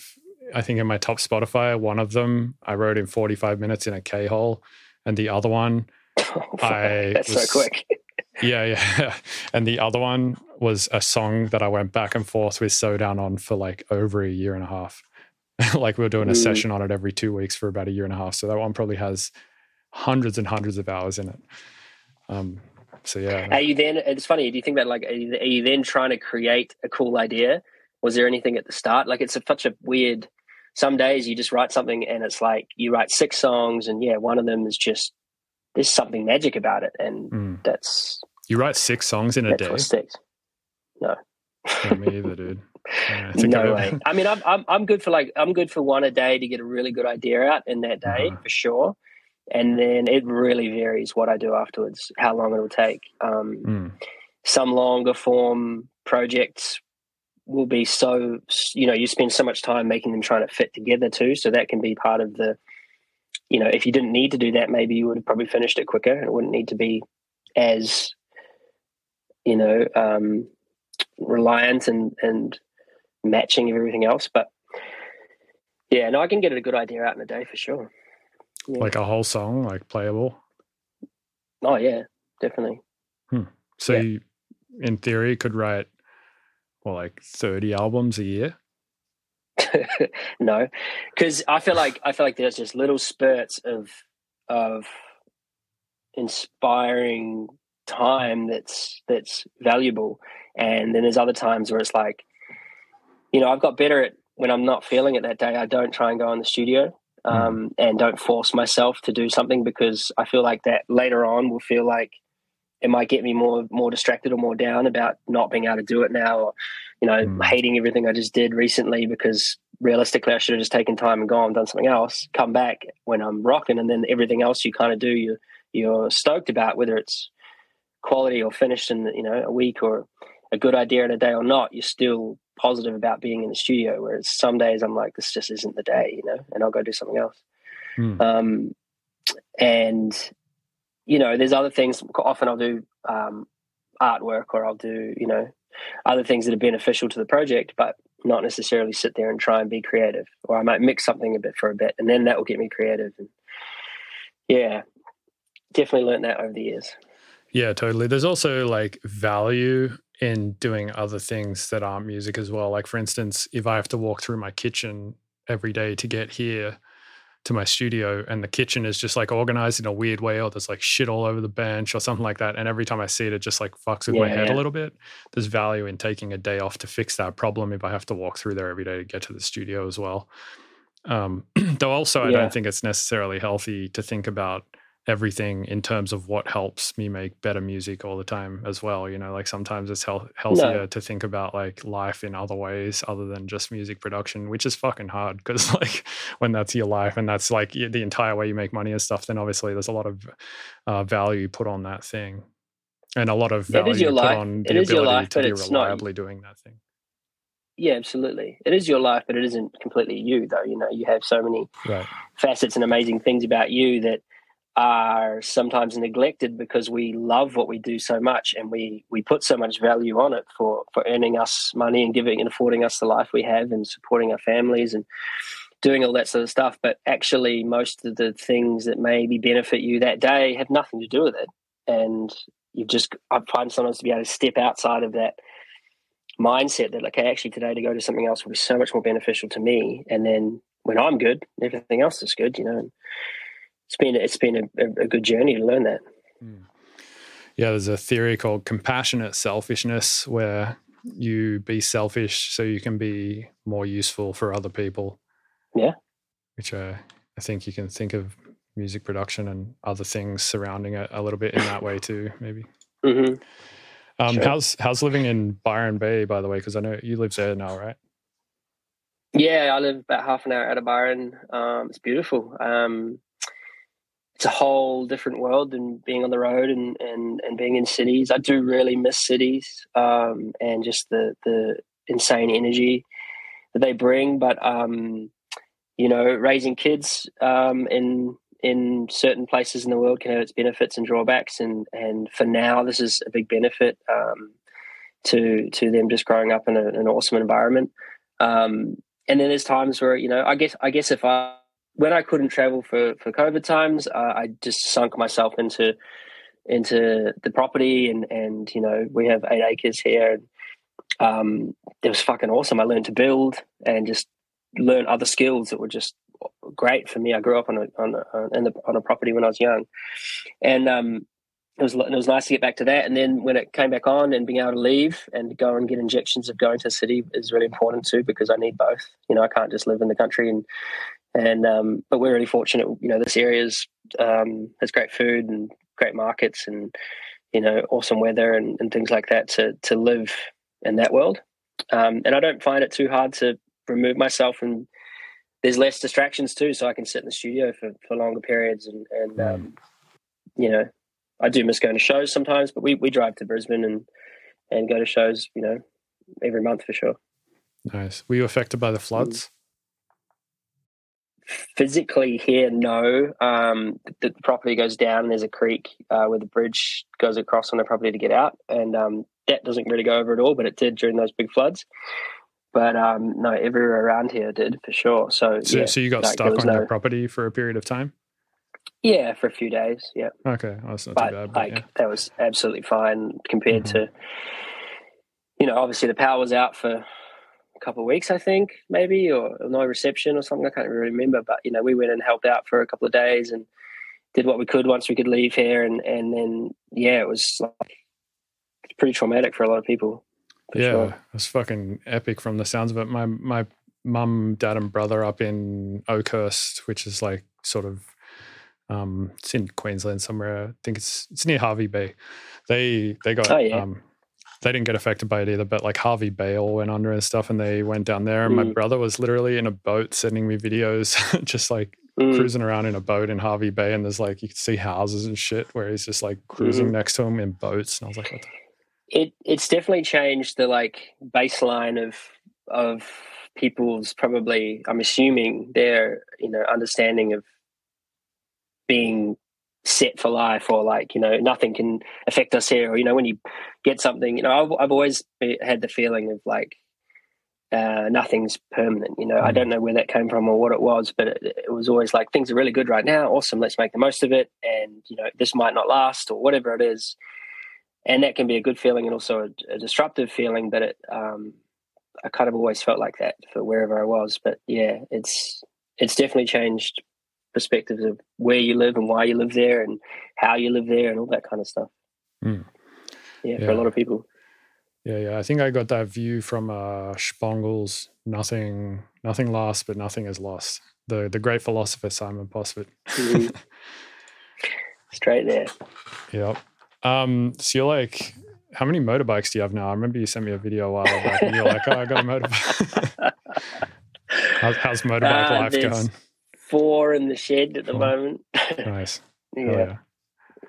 Speaker 2: I think in my top Spotify, one of them I wrote in 45 minutes in a K hole, and the other one I
Speaker 1: that's was, so quick.
Speaker 2: yeah, yeah. And the other one was a song that I went back and forth with Sodown on for like over a year and a half. like we were doing a mm. session on it every two weeks for about a year and a half. So that one probably has hundreds and hundreds of hours in it. Um, so yeah.
Speaker 1: Are you then? It's funny. Do you think that like are you, are you then trying to create a cool idea? Was there anything at the start? Like it's a, such a weird some days you just write something and it's like you write six songs and yeah, one of them is just there's something magic about it, and mm. that's
Speaker 2: you write six songs in a day.
Speaker 1: No,
Speaker 2: me either, dude.
Speaker 1: Yeah, no way. I mean, I'm, I'm I'm good for like I'm good for one a day to get a really good idea out in that day uh-huh. for sure, and then it really varies what I do afterwards, how long it'll take. Um, mm. Some longer form projects will be so you know you spend so much time making them trying to fit together too so that can be part of the you know if you didn't need to do that maybe you would have probably finished it quicker and it wouldn't need to be as you know um reliant and and matching of everything else but yeah no i can get a good idea out in a day for sure
Speaker 2: yeah. like a whole song like playable
Speaker 1: oh yeah definitely
Speaker 2: hmm. so yeah. you in theory could write well, like 30 albums a year?
Speaker 1: no, because I feel like I feel like there's just little spurts of of inspiring time that's that's valuable, and then there's other times where it's like, you know, I've got better at when I'm not feeling it that day. I don't try and go in the studio. Um, mm. and don't force myself to do something because I feel like that later on will feel like it might get me more more distracted or more down about not being able to do it now or you know mm. hating everything i just did recently because realistically i should have just taken time and gone and done something else come back when i'm rocking and then everything else you kind of do you you're stoked about whether it's quality or finished in you know a week or a good idea in a day or not you're still positive about being in the studio whereas some days i'm like this just isn't the day you know and i'll go do something else mm. um, and you know, there's other things. Often I'll do um, artwork or I'll do, you know, other things that are beneficial to the project, but not necessarily sit there and try and be creative. Or I might mix something a bit for a bit, and then that will get me creative. And yeah, definitely learned that over the years.
Speaker 2: Yeah, totally. There's also like value in doing other things that aren't music as well. Like for instance, if I have to walk through my kitchen every day to get here, to my studio and the kitchen is just like organized in a weird way or there's like shit all over the bench or something like that and every time i see it it just like fucks with yeah, my head yeah. a little bit there's value in taking a day off to fix that problem if i have to walk through there every day to get to the studio as well um, though also i don't think it's necessarily healthy to think about everything in terms of what helps me make better music all the time as well you know like sometimes it's health, healthier
Speaker 1: No.
Speaker 2: to think about like life in other ways other than just music production which is fucking hard because like when that's your life and that's like the entire way you make money and stuff then obviously there's a lot of uh, value put on that thing and a lot of value
Speaker 1: is your
Speaker 2: put
Speaker 1: life.
Speaker 2: on
Speaker 1: It
Speaker 2: the ability
Speaker 1: life,
Speaker 2: to
Speaker 1: but
Speaker 2: be
Speaker 1: it's not-
Speaker 2: reliably doing that thing
Speaker 1: Yeah, absolutely. It is your life, but it isn't completely you, though. You know, you have so many
Speaker 2: right
Speaker 1: facets and amazing things about you that are sometimes neglected because we love what we do so much and we we put so much value on it for for earning us money and giving and affording us the life we have and supporting our families and doing all that sort of stuff. But actually most of the things that maybe benefit you that day have nothing to do with it. And you just i find sometimes to be able to step outside of that mindset that okay actually today to go to something else will be so much more beneficial to me. And then when i'm good everything else is good you know and it's been it's been a, a, good journey to learn that
Speaker 2: yeah there's a theory called compassionate selfishness where you be selfish so you can be more useful for other people
Speaker 1: Yeah.
Speaker 2: which uh, i think you can think of music production and other things surrounding it a little bit in that way too maybe
Speaker 1: hmm
Speaker 2: um,
Speaker 1: Sure.
Speaker 2: how's how's living in byron bay by the way because i know you live there now right
Speaker 1: Yeah, I live about half an hour out of Byron. Um, it's beautiful. Um, it's a whole different world than being on the road and, and, and being in cities. I do really miss cities um, and just the, the insane energy that they bring. But, um, you know, raising kids um, in in certain places in the world can have its benefits and drawbacks. And, and for now, this is a big benefit um, to to them just growing up in a, an awesome environment. Um, and then there's times where you know i guess i guess if i when i couldn't travel for for covid times uh, i just sunk myself into into the property and and you know we have eight acres here and um it was fucking awesome i learned to build and just learn other skills that were just great for me i grew up on a on a, on a property when i was young and um it was it was nice to get back to that. And then when it came back on and being able to leave and go and get injections of going to the city is really important too because I need both. You know, I can't just live in the country and and um, but we're really fortunate. You know, this area's um, has great food and great markets and you know awesome weather and, and things like that to to live in that world. Um, and I don't find it too hard to remove myself and there's less distractions too, so I can sit in the studio for, for longer periods and and um, you know I do miss going to shows sometimes, but we, we drive to Brisbane and, and go to shows, you know, every month for sure.
Speaker 2: nice were you affected by the floods
Speaker 1: Physically here, no. Um, the, the property goes down and there's a creek uh, where the bridge goes across on the property to get out. And um, that doesn't really go over at all, but it did during those big floods. But um, no, everywhere around here did for sure. So,
Speaker 2: so,
Speaker 1: yeah,
Speaker 2: so you got
Speaker 1: like,
Speaker 2: stuck on
Speaker 1: no-
Speaker 2: your property for a period of time
Speaker 1: yeah, for a few days. Yeah.
Speaker 2: okay well, that's not
Speaker 1: but
Speaker 2: too bad but
Speaker 1: like
Speaker 2: yeah.
Speaker 1: that was absolutely fine compared
Speaker 2: Mhm.
Speaker 1: to you know obviously the power was out for a couple of weeks i think maybe or no reception or something i can't really remember but you know we went and helped out for a couple of days and did what we could once we could leave here and and then yeah it was like pretty traumatic for a lot of people
Speaker 2: yeah,
Speaker 1: sure.
Speaker 2: it was fucking epic from the sounds of it. My my mum, dad, and brother up in Oakhurst, which is like sort of um it's in Queensland somewhere. I think it's it's near Hervey Bay. They they got
Speaker 1: Oh, yeah.
Speaker 2: um they didn't get affected by it either, but like Hervey Bay all went under and stuff and they went down there and my
Speaker 1: Mm.
Speaker 2: brother was literally in a boat sending me videos just like
Speaker 1: Mm,
Speaker 2: cruising around in a boat in Hervey Bay and there's like you can see houses and shit where he's just like cruising
Speaker 1: Mhm.
Speaker 2: next to him in boats and I was like what the
Speaker 1: it it's definitely changed the like baseline of of people's probably i'm assuming their you know understanding of being set for life or like you know nothing can affect us here or you know when you get something you know i've, I've always had the feeling of like uh, nothing's permanent you know. I
Speaker 2: Mm.
Speaker 1: don't know where that came from or what it was but it, it was always like things are really good right now. Awesome. Let's make the most of it. And you know this might not last or whatever it is. And that can be a good feeling and also a, a disruptive feeling but it um i kind of always felt like that for wherever i was. But yeah it's it's definitely changed perspectives of where you live and why you live there and how you live there and all that kind of stuff
Speaker 2: Mm.
Speaker 1: yeah, for a lot of people
Speaker 2: Yeah, yeah. I think I got that view from uh Shpongle's. Nothing nothing lasts, but nothing is lost. The the great philosopher Simon Posford.
Speaker 1: Mhm. straight there.
Speaker 2: Yep. Um, so you're like, how many motorbikes do you have now? I remember you sent me a video a while back, and you're like, "Oh, I got a motorbike." how's, how's motorbike
Speaker 1: Uh,
Speaker 2: life going?
Speaker 1: Four in the shed at the
Speaker 2: Cool.
Speaker 1: moment.
Speaker 2: Nice. Oh,
Speaker 1: yeah.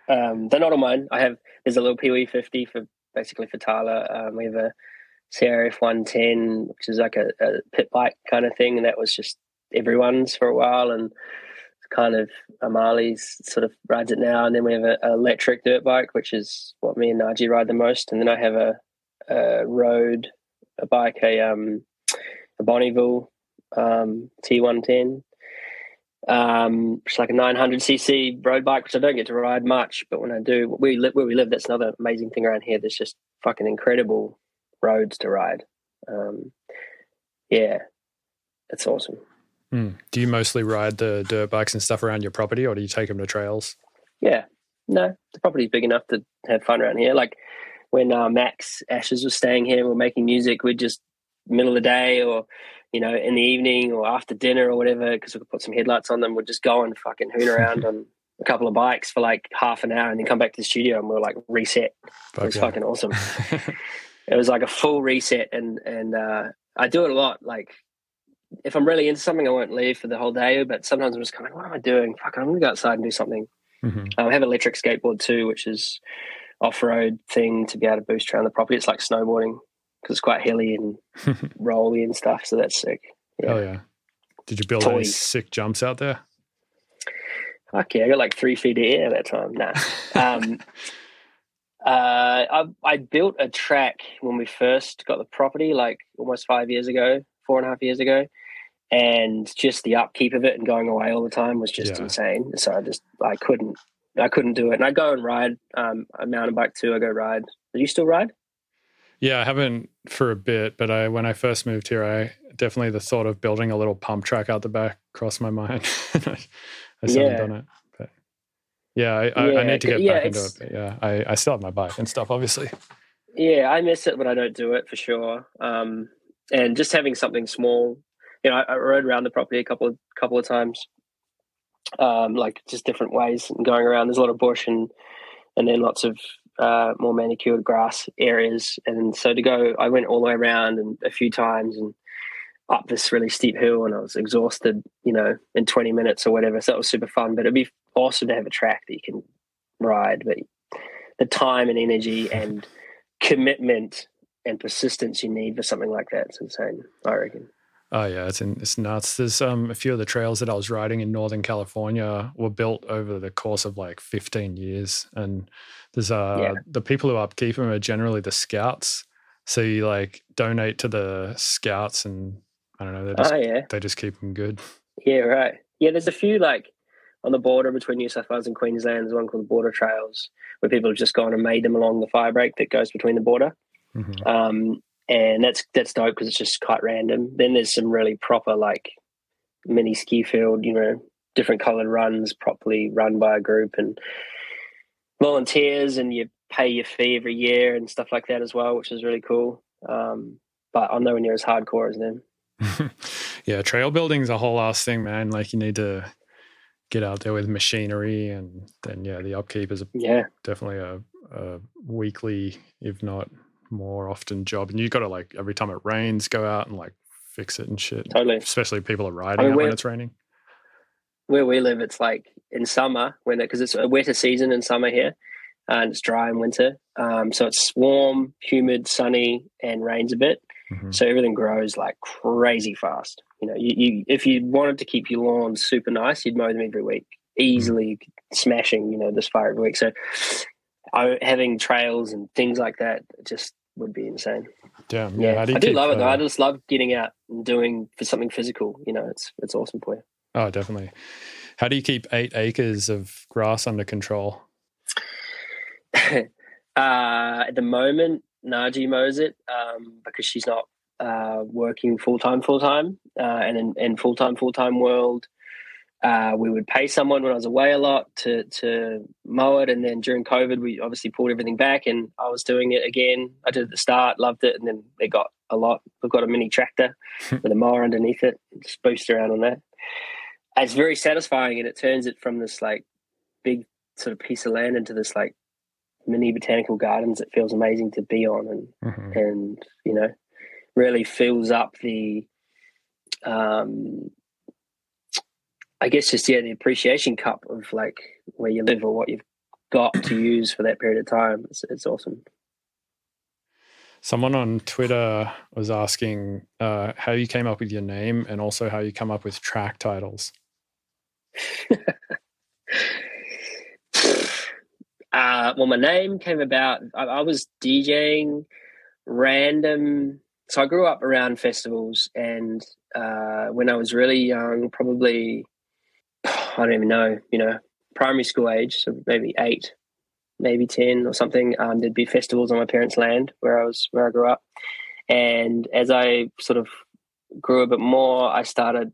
Speaker 1: Um, they're not on mine. I have there's a little Pee 50 for basically for Tyler. Um, we have a CRF 110, which is like a, a pit bike kind of thing, and that was just everyone's for a while, and kind of Amali's sort of rides it now. And then we have an electric dirt bike, which is what me and Naji ride the most. And then I have a, a road a bike, a um a Bonneville um, T110 um, it's like a 900cc road bike, which I don't get to ride much, but when I do, we live where we live. That's another amazing thing around here. There's just fucking incredible roads to ride. Um, yeah, it's awesome.
Speaker 2: Hmm. Do you mostly ride the dirt bikes and stuff around your property, or do you take them to trails?
Speaker 1: Yeah, no, the property's big enough to have fun around here. Like when uh, Max Ashes was staying here, and we're making music. We'd just middle of the day, or you know, in the evening, or after dinner, or whatever, because we could put some headlights on them. We'd just go and fucking hoon around on a couple of bikes for like half an hour, and then come back to the studio, and we're like reset. It was
Speaker 2: Okay.
Speaker 1: fucking awesome. it was like a full reset, and and uh, I do it a lot. Like if I'm really into something, I won't leave for the whole day. But sometimes I'm just kind of like, what am I doing? Fuck, I'm gonna go outside and do something.
Speaker 2: Mhm.
Speaker 1: Um, I have an electric skateboard too, which is off-road thing to be able to boost around the property. It's like snowboarding because it's quite hilly and rolly and stuff. So that's sick. Yeah.
Speaker 2: Oh yeah. Did you build any sick jumps out there?
Speaker 1: Fuck yeah, I got like three feet of air that time. Nah. Um, uh, I, I built a track when we first got the property, like almost five years ago, four and a half years ago. And just the upkeep of it and going away all the time was just
Speaker 2: Yeah.
Speaker 1: insane. So I just, I couldn't, I couldn't do it. And I go and ride um, a mountain bike too. I go ride. Do you still ride?
Speaker 2: Yeah, I haven't for a bit, but I when I first moved here, I definitely the thought of building a little pump track out the back crossed my mind. I still
Speaker 1: Yeah.
Speaker 2: haven't done it, but yeah, I, I, I need to get
Speaker 1: yeah,
Speaker 2: back into it. But yeah, I, I still have my bike and stuff, obviously.
Speaker 1: Yeah, I miss it, but I don't do it for sure. Um, and just having something small, you know, I, I rode around the property a couple of couple of times, um, like just different ways and going around. There's a lot of bush and and then lots of uh, more manicured grass areas. And so to go, I went all the way around and a few times and up this really steep hill, and I was exhausted, you know, in 20 minutes or whatever. So that was super fun. But it'd be awesome to have a track that you can ride, but the time and energy and commitment and persistence you need for something like that. It's insane, I reckon.
Speaker 2: Oh yeah, it's in, it's nuts. There's um a few of the trails that I was riding in Northern California were built over the course of like 15 years, and there's uh
Speaker 1: Yeah.
Speaker 2: the people who upkeep them are generally the scouts. So you like donate to the scouts, and I don't know, they just
Speaker 1: oh, yeah.
Speaker 2: they just keep them good.
Speaker 1: Yeah, right. Yeah, there's a few like on the border between New South Wales and Queensland. There's one called the Border Trails where people have just gone and made them along the fire break that goes between the border.
Speaker 2: Mhm.
Speaker 1: Um, and that's that's dope because it's just quite random. Then there's some really proper like mini ski field, you know, different coloured runs, properly run by a group and volunteers, and you pay your fee every year and stuff like that as well, which is really cool. Um, but I'm nowhere near as hardcore as them.
Speaker 2: yeah, trail building's a whole ass thing, man. Like you need to get out there with machinery, and then yeah, the upkeep is a
Speaker 1: Yeah,
Speaker 2: definitely a, a weekly, if not more often, job. And you got to like every time it rains, go out and like fix it and shit.
Speaker 1: totally.
Speaker 2: Especially people are riding
Speaker 1: I mean,
Speaker 2: when it's raining.
Speaker 1: where we live, it's like in summer when because it's a wetter season in summer here, and it's dry in winter. Um, so it's warm, humid, sunny, and rains a bit.
Speaker 2: Mhm.
Speaker 1: So everything grows like crazy fast. You know, you, you if you wanted to keep your lawns super nice, you'd mow them every week, easily smashing. You know, this far every week. So having trails and things like that just would be insane.
Speaker 2: Damn. Yeah.
Speaker 1: Yeah,
Speaker 2: do
Speaker 1: I do
Speaker 2: keep,
Speaker 1: love it though.
Speaker 2: uh,
Speaker 1: I just love getting out and doing for something physical. You know, it's it's awesome for you.
Speaker 2: oh, definitely. How do you keep eight acres of grass under control?
Speaker 1: uh, at the moment, Naji mows it um, because she's not uh, working full time, full time, uh, and in, in full time, full time world, uh, we would pay someone when I was away a lot to to mow it, and then during COVID, we obviously pulled everything back, and I was doing it again. I did it at the start, loved it, and then it got a lot. We've got a mini tractor with a mower underneath it, just boost around on that. It's very satisfying, and it turns it from this like big sort of piece of land into this like mini botanical gardens It feels amazing to be on and
Speaker 2: Mhm.
Speaker 1: and you know really fills up the um i guess just yeah the appreciation cup of like where you live or what you've got to use for that period of time it's, it's awesome
Speaker 2: Someone on Twitter was asking uh, how you came up with your name and also how you come up with track titles.
Speaker 1: uh well my name came about I, I was djing random so i grew up around festivals and uh when i was really young probably i don't even know you know primary school age so maybe eight maybe 10 or something um, there'd be festivals on my parents land where i was where i grew up and as i sort of grew a bit more i started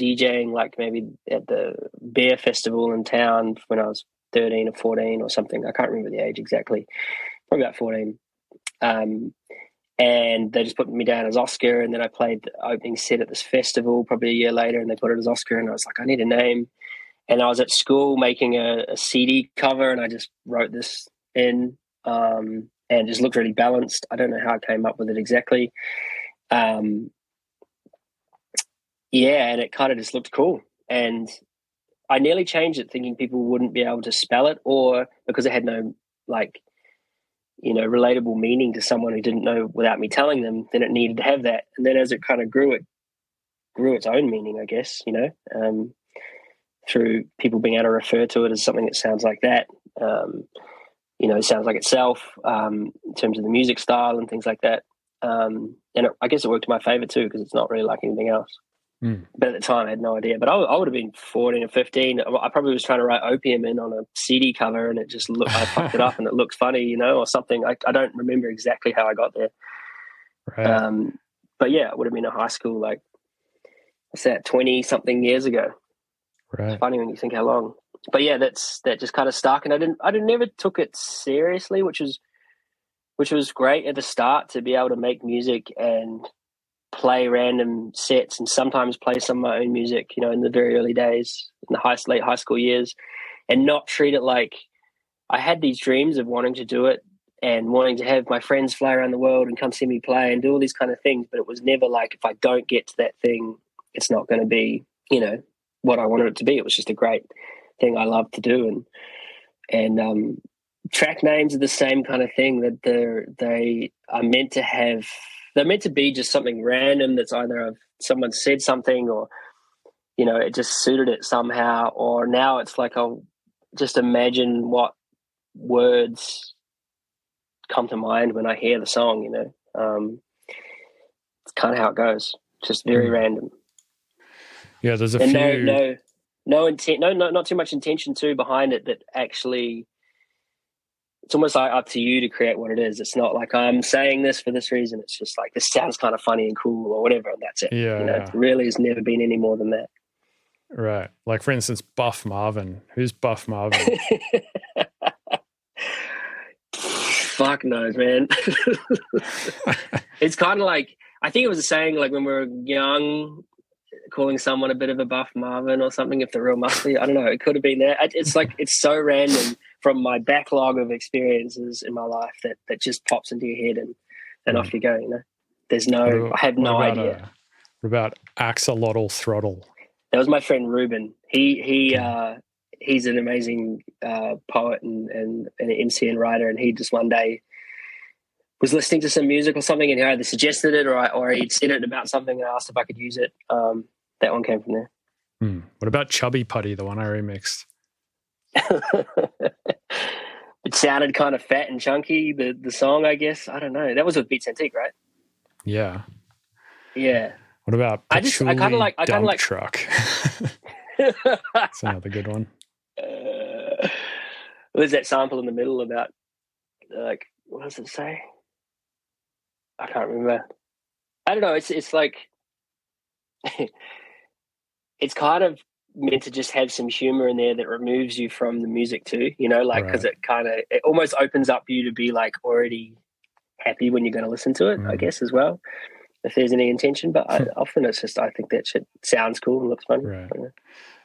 Speaker 1: djing like maybe at the beer festival in town when i was 13 or 14 or something. I can't remember the age exactly. Probably about 14. Um, and they just put me down as Oscar. And then I played the opening set at this festival probably a year later, and they put it as Oscar. And I was like, I need a name. And I was at school making a, a CD cover, and I just wrote this in um, and it just looked really balanced. I don't know how I came up with it exactly. Um, yeah, and it kind of just looked cool. And I nearly changed it thinking people wouldn't be able to spell it or because it had no like you know relatable meaning to someone who didn't know without me telling them then it needed to have that and then as it kind of grew it grew its own meaning I guess you know um, through people being able to refer to it as something that sounds like that um, you know sounds like itself um, in terms of the music style and things like that um, and it, I guess it worked in my favor too because it's not really like anything else
Speaker 2: Mm.
Speaker 1: but at the time I had no idea. But I, I would have been 14 or 15. I probably was trying to write opium in on a CD cover and it just looked, I fucked it up and it looked funny, you know, or something. I, I don't remember exactly how I got there.
Speaker 2: Right.
Speaker 1: Um, but yeah, it would have been in high school, like, what's that, 20 something years ago.
Speaker 2: Right.
Speaker 1: Funny when you think how long. But yeah, that's, that just kind of stuck. And I didn't, I didn't, never took it seriously, which was, which was great at the start to be able to make music and play random sets and sometimes play some of my own music, you know, in the very early days, in the high late high school years, and not treat it like I had these dreams of wanting to do it and wanting to have my friends fly around the world and come see me play and do all these kind of things. But it was never like if I don't get to that thing, it's not going to be, you know, what I wanted it to be. It was just a great thing I love to do. And and um track names are the same kind of thing that they're they are meant to have they're meant to be just something random that's either of someone said something or you know it just suited it somehow. Or now it's like i'll just imagine what words come to mind when i hear the song you know? Um it's kind of how it goes. Just very
Speaker 2: Mm.
Speaker 1: random
Speaker 2: Yeah, there's a
Speaker 1: and
Speaker 2: few.
Speaker 1: no no no intent no, no not too much intention too behind it that actually it's almost like up to you to create what it is it's not like i'm saying this for this reason it's just like this sounds kind of funny and cool or whatever and that's it
Speaker 2: Yeah,
Speaker 1: you know
Speaker 2: yeah.
Speaker 1: it really has never been any more than that
Speaker 2: Right. Like for instance, Buff Marvin. Who's Buff Marvin?
Speaker 1: fuck knows man it's kind of like i think it was a saying like when we were young calling someone a bit of a buff marvin or something if they're real muscly i don't know it could have been that It- it's like it's so random from my backlog of experiences in my life that that just pops into your head and and off you go you know there's no i have no
Speaker 2: what about,
Speaker 1: idea
Speaker 2: uh, what about Axolotl Throttle?
Speaker 1: that was my friend Ruben. He he uh, he's an amazing uh, poet and, and, and an MC and writer. And he just one day was listening to some music or something, and he either suggested it or I, or he'd said it about something, and I asked if I could use it. Um, that one came from there.
Speaker 2: Hmm. What about Chubby Putty, the one I remixed?
Speaker 1: it sounded kind of fat and chunky. The the song, I guess. I don't know. That was with Beats Antique, right?
Speaker 2: Yeah.
Speaker 1: Yeah.
Speaker 2: What about
Speaker 1: I just- I kinda like- I kinda like-
Speaker 2: Truck? That's another good one.
Speaker 1: uh, there's that sample in the middle about like what does it say? I can't remember. I don't know. It's it's like it's kind of meant to just have some humor in there that removes you from the music too. You know, like because it kind of it almost opens up you to be like already happy when you're going to listen to it. I
Speaker 2: Mm.
Speaker 1: guess as well. If there's any intention, but I, often it's just I think that shit sounds cool and looks funny.
Speaker 2: Right.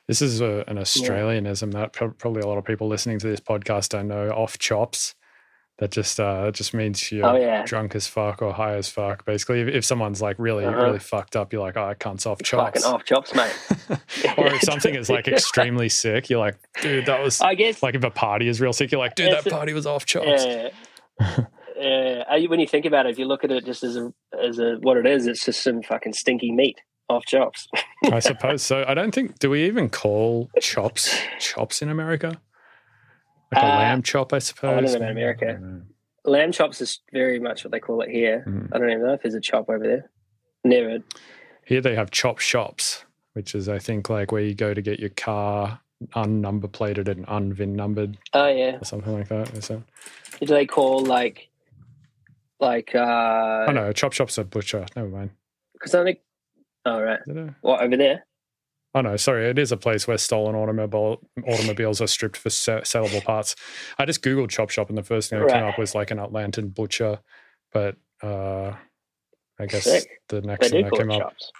Speaker 2: This is a, an Australianism that pro- probably a lot of people listening to this podcast don't know. Off chops. That just uh, it just means you're
Speaker 1: Oh, yeah.
Speaker 2: drunk as fuck or high as fuck. Basically, if, if someone's like really
Speaker 1: Uh-huh.
Speaker 2: really fucked up, you're like, oh, I can't off chops.
Speaker 1: Fucking off chops, mate.
Speaker 2: or if something is like extremely sick, you're like, dude, that was
Speaker 1: I guess.
Speaker 2: like if a party is real sick, you're like, dude, that party was off chops.
Speaker 1: Yeah. yeah. When you think about it, if you look at it just as a as a what it is, it's just some fucking stinky meat off chops.
Speaker 2: I suppose so. I don't think do we even call chops chops in America? Like a
Speaker 1: Uh,
Speaker 2: lamb chop, I suppose.
Speaker 1: know about America.
Speaker 2: I don't know.
Speaker 1: Lamb chops is very much what they call it here.
Speaker 2: Mhm.
Speaker 1: I don't even know if there's a chop over there. Never.
Speaker 2: Here they have chop shops, which is I think like where you go to get your car unnumber plated and unvin numbered
Speaker 1: Oh yeah.
Speaker 2: or something like that. Is that?
Speaker 1: Do they call like like uh?
Speaker 2: oh no, chop shop's a butcher. Never mind.
Speaker 1: Because I think. Oh right.
Speaker 2: Is it a-
Speaker 1: What over there?
Speaker 2: Oh no, sorry. It is a place where stolen automobile automobiles are stripped for se- sellable parts. I just googled chop shop, and the first thing that came up was like an Atlantan butcher. But uh, I guess
Speaker 1: Sick.
Speaker 2: the next
Speaker 1: do
Speaker 2: thing that came up,
Speaker 1: chops.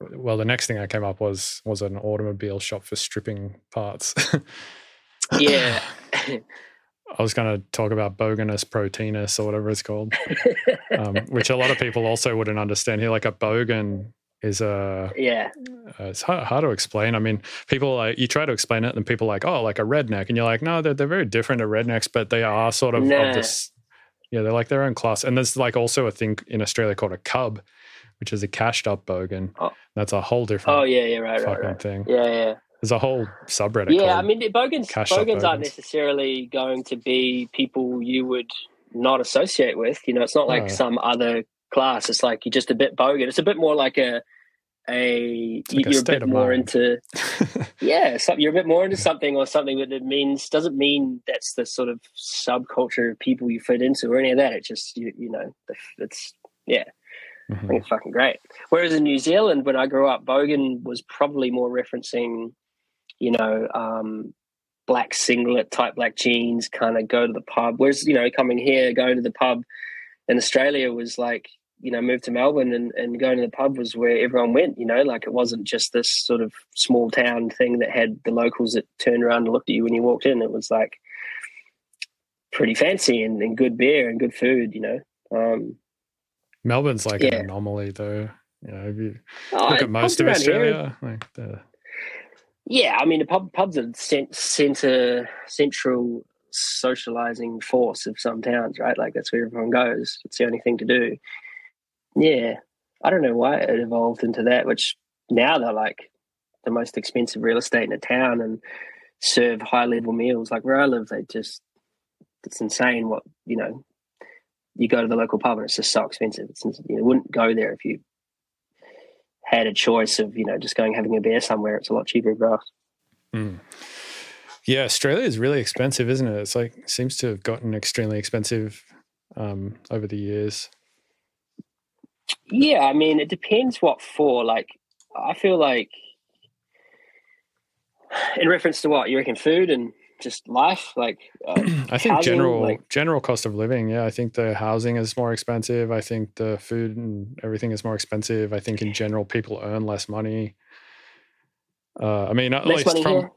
Speaker 2: well, the next thing that came up was was an automobile shop for stripping parts.
Speaker 1: Yeah.
Speaker 2: I was going to talk about boganus proteinus or whatever it's called, um, which a lot of people also wouldn't understand here. Like a bogan is a
Speaker 1: yeah.
Speaker 2: uh, it's hard, hard to explain. I mean, people like you try to explain it, and people are like, oh, like a redneck, and you're like, no, they're they're very different to rednecks, but they are sort of
Speaker 1: Nah.
Speaker 2: of this. Yeah, they're like their own class, and there's like also a thing in Australia called a cub, which is a cashed up bogan.
Speaker 1: Oh.
Speaker 2: That's a whole different
Speaker 1: Oh yeah. Yeah. Right. Right.
Speaker 2: fucking
Speaker 1: Right.
Speaker 2: thing.
Speaker 1: Yeah. Yeah.
Speaker 2: There's a whole subreddit.
Speaker 1: Yeah, I mean, the bogans bogans aren't necessarily going to be people you would not associate with. You know, it's not like some other class. It's like you're just a bit bogan. It's a bit more like a a
Speaker 2: like
Speaker 1: you're a
Speaker 2: state
Speaker 1: bit more into yeah, some, you're a bit more into something or something that it means doesn't mean that's the sort of subculture of people you fit into or any of that. It just you you know it's yeah. I
Speaker 2: Mhm.
Speaker 1: think it's fucking great. Whereas in New Zealand, when I grew up, Bogan was probably more referencing, you know, um, black singlet, tight black jeans, kind of go to the pub. Whereas, you know, coming here, going to the pub in Australia was like, you know, moved to Melbourne and, and going to the pub was where everyone went, you know, like it wasn't just this sort of small town thing that had the locals that turned around and looked at you when you walked in. It was like pretty fancy and, and good beer and good food, you know. Um,
Speaker 2: Melbourne's like
Speaker 1: Yeah.
Speaker 2: an anomaly, though. You know, if you
Speaker 1: oh,
Speaker 2: look at most of
Speaker 1: around here
Speaker 2: Australia, like the
Speaker 1: Yeah, I mean, the pub, pubs are cent- center central socializing force of some towns, right? Like that's where everyone goes. It's the only thing to do. Yeah, I don't know why it evolved into that. Which now they're like the most expensive real estate in a town and serve high level meals. Like where I live, they just it's insane. What you know, you go to the local pub and it's just so expensive. It's you wouldn't go there if you had a choice of you know just going having a beer somewhere. It's a lot cheaper for.
Speaker 2: Mm. Yeah, Australia is really expensive, isn't it? It's like seems to have gotten extremely expensive um, over the years.
Speaker 1: Yeah, I mean, it depends what for. Like, I feel like, in reference to what you reckon, food and just life. Like, uh,
Speaker 2: I think
Speaker 1: housing,
Speaker 2: general
Speaker 1: like-
Speaker 2: general cost of living. Yeah, I think the housing is more expensive. I think the food and everything is more expensive. I think in general people earn less money. Uh, I mean, at least from
Speaker 1: here.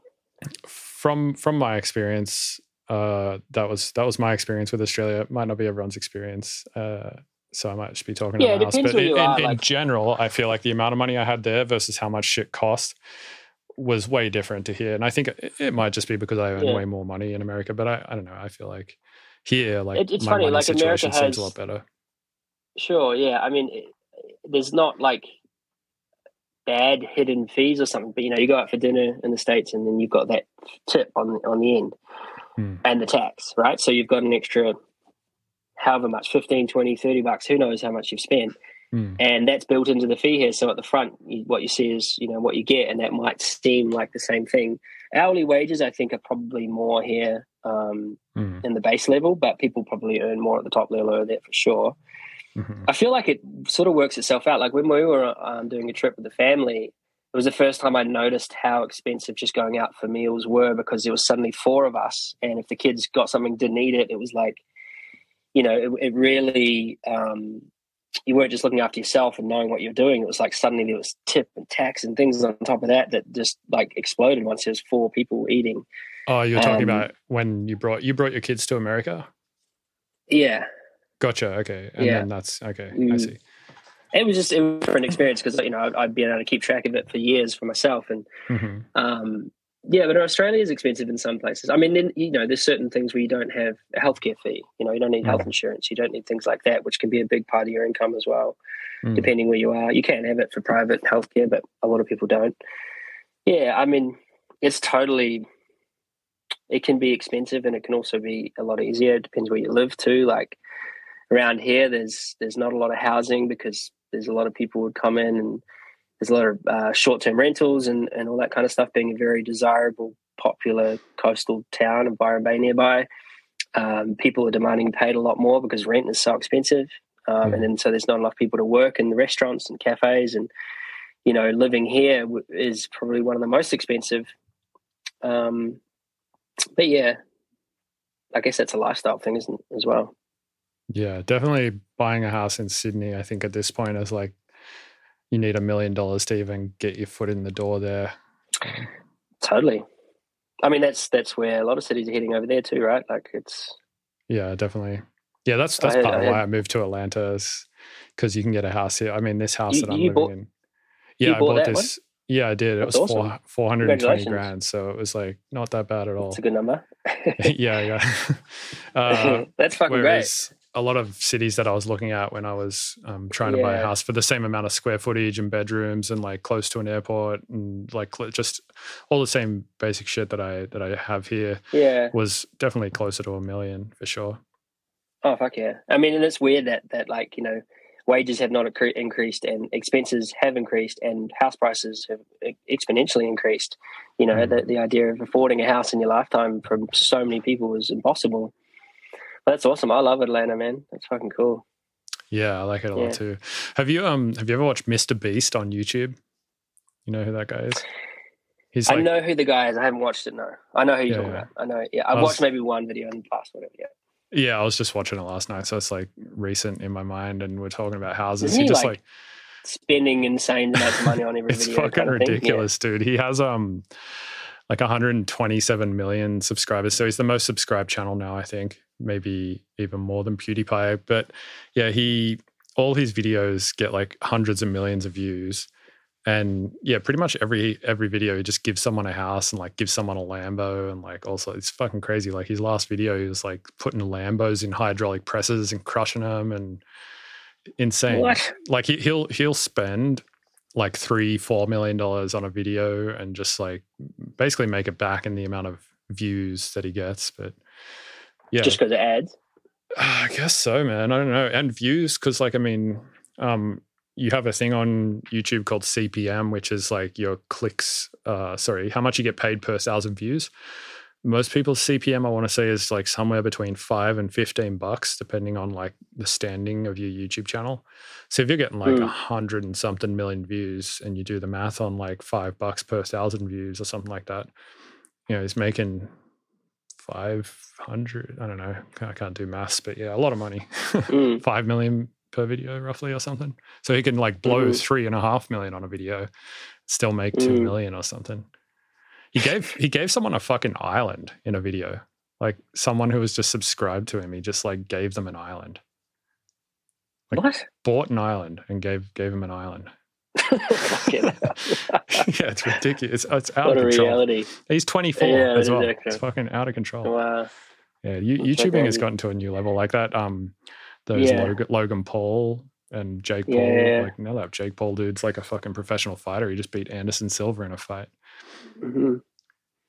Speaker 2: from from my experience, uh, that was that was my experience with Australia. It might not be everyone's experience. Uh, so I might just be talking
Speaker 1: Yeah, it depends
Speaker 2: But in,
Speaker 1: you
Speaker 2: in-
Speaker 1: are,
Speaker 2: in general, I feel like the amount of money I had there versus how much shit cost was way different to here. And I think it, it might just be because I earn
Speaker 1: Yeah.
Speaker 2: way more money in America. But I, I don't know. I feel like here, like
Speaker 1: It- it's
Speaker 2: my
Speaker 1: funny,
Speaker 2: money
Speaker 1: like, America
Speaker 2: situation seems a lot better.
Speaker 1: Sure, yeah. I mean, it, there's not like bad hidden fees or something, but you know, you go out for dinner in the states, and then you've got that tip on the, on the end,
Speaker 2: Hmm.
Speaker 1: and the tax, right? So you've got an extra, however much, 15, 20, 30 bucks. Who knows how much you've spent?
Speaker 2: Mm.
Speaker 1: and that's built into the fee here. So at the front, you, what you see is you know what you get, and that might seem like the same thing. Hourly wages, I think, are probably more here um,
Speaker 2: Mm.
Speaker 1: in the base level, but people probably earn more at the top level over there for sure.
Speaker 2: Mhm.
Speaker 1: I feel like it sort of works itself out. Like when we were um, doing a trip with the family, it was the first time I noticed how expensive just going out for meals were because there was suddenly four of us, and if the kids got something didn't eat it, it was like, you know, it, it really um, you weren't just looking after yourself and knowing what you're doing. It was like suddenly there was tip and tax and things on top of that that just like exploded once there's four people eating.
Speaker 2: Oh, you're talking
Speaker 1: Um,
Speaker 2: about when you brought you brought your kids to America.
Speaker 1: Yeah,
Speaker 2: Gotcha. Okay, and
Speaker 1: Yeah.
Speaker 2: then that's okay. I
Speaker 1: Mm.
Speaker 2: see.
Speaker 1: it was just it was a different experience because you know I'd, I'd been able to keep track of it for years for myself and
Speaker 2: hmm
Speaker 1: um, yeah, but Australia is expensive in some places. I mean, in, you know, there's certain things where you don't have a healthcare fee. You know, you don't need health
Speaker 2: Mm.
Speaker 1: insurance. You don't need things like that, which can be a big part of your income as well,
Speaker 2: Mm.
Speaker 1: depending where you are. You can have it for private healthcare, but a lot of people don't. Yeah, I mean, it's totally. It can be expensive, and it can also be a lot easier. It depends where you live too. Like around here, there's there's not a lot of housing because there's a lot of people would come in and there's a lot of uh, short-term rentals and, and all that kind of stuff being a very desirable popular coastal town of byron bay nearby. Um, people are demanding paid a lot more because rent is so expensive. Um, and then so there's not enough people to work in the restaurants and cafes and you know living here w- is probably one of the most expensive. Um, but yeah i guess that's a lifestyle thing isn't as well?
Speaker 2: Yeah, definitely buying a house in Sydney. I think at this point is like you need a million dollars to even get your foot in the door there.
Speaker 1: totally i mean that's that's where a lot of cities are heading over there too right like it's
Speaker 2: Yeah, definitely. Yeah, that's that's
Speaker 1: had-
Speaker 2: part
Speaker 1: I
Speaker 2: of why I moved to Atlanta is because you can get a house here. I mean, this house
Speaker 1: You-
Speaker 2: that I'm living
Speaker 1: bought-
Speaker 2: in. Yeah, I
Speaker 1: bought that one?
Speaker 2: this. Yeah, I did. It was
Speaker 1: awesome.
Speaker 2: four four hundred and twenty grand, so it was like not that bad at all.
Speaker 1: it's a good number
Speaker 2: yeah, yeah. uh,
Speaker 1: that's fucking great
Speaker 2: Whereas a lot of cities that I was looking at when I was um, trying to buy a house for the same amount of square footage and bedrooms and like close to an airport and like just all the same basic shit that I that I have here
Speaker 1: yeah
Speaker 2: was definitely closer to a million for sure.
Speaker 1: Oh fuck yeah! I mean, and it's weird that that like you know, wages have not increased and expenses have increased and house prices have exponentially increased. You know,
Speaker 2: Mm.
Speaker 1: the the idea of affording a house in your lifetime for so many people is impossible. That's awesome. I love Atlanta, man. That's fucking cool.
Speaker 2: Yeah, I like it a
Speaker 1: Yeah.
Speaker 2: lot too. Have you um have you ever watched Mr. Beast on YouTube? You know who that guy is? He's
Speaker 1: I know who the guy is. I haven't watched it. No, I know who you're
Speaker 2: Yeah,
Speaker 1: talking
Speaker 2: yeah.
Speaker 1: about. I know. Yeah, I've
Speaker 2: I was-
Speaker 1: watched maybe one video in the past. Whatever. Yeah.
Speaker 2: yeah, I was just watching it last night, so it's like recent in my mind, and we're talking about houses. He
Speaker 1: he,
Speaker 2: just
Speaker 1: like,
Speaker 2: like
Speaker 1: Spending insane amounts of money on every
Speaker 2: it's
Speaker 1: video.
Speaker 2: fucking
Speaker 1: kind of. Yeah.
Speaker 2: ridiculous, dude. He has um like 127 million subscribers, so he's the most subscribed channel now. I think maybe even more than PewDiePie. But yeah, he all his videos get like hundreds of millions of views. And yeah, pretty much every every video he just gives someone a house and like gives someone a Lambo and like also it's fucking crazy. Like his last video, he was like putting Lambos in hydraulic presses and crushing them and insane
Speaker 1: What?
Speaker 2: like he, he'll he'll spend like three four million dollars on a video and just like basically make it back in the amount of views that he gets but yeah.
Speaker 1: Just because of ads.
Speaker 2: i guess so man. I don't know. And views because like i mean um you have a thing on youtube called cpm which is like your clicks uh sorry how much you get paid per thousand views. Most people's cpm i want to say is like somewhere between 5 and 15 bucks depending on like the standing of your youtube channel. So if you're getting like a
Speaker 1: Mm.
Speaker 2: hundred and something million views and you do the math on like five bucks per thousand views or something like that you know he's making 500 i don't know i can't do maths but yeah a lot of money
Speaker 1: Mm.
Speaker 2: 5 million per video roughly or something so he can like blow
Speaker 1: Mhm.
Speaker 2: three and a half million on a video still make two
Speaker 1: Mm.
Speaker 2: million or something he gave he gave someone a fucking island in a video like someone who was just subscribed to him he just like gave them an island Like-
Speaker 1: What?
Speaker 2: bought an island and gave gave him an island. yeah it's ridiculous it's, it's out
Speaker 1: what
Speaker 2: of control
Speaker 1: reality.
Speaker 2: he's 24
Speaker 1: Yeah,
Speaker 2: as well it's fucking out of control
Speaker 1: Wow.
Speaker 2: yeah you, youtubing has gotten to a new level like that um those
Speaker 1: Yeah.
Speaker 2: logan, logan paul and jake paul
Speaker 1: Yeah.
Speaker 2: like now that jake paul dude's like a fucking professional fighter he just beat anderson silva in a fight
Speaker 1: hmm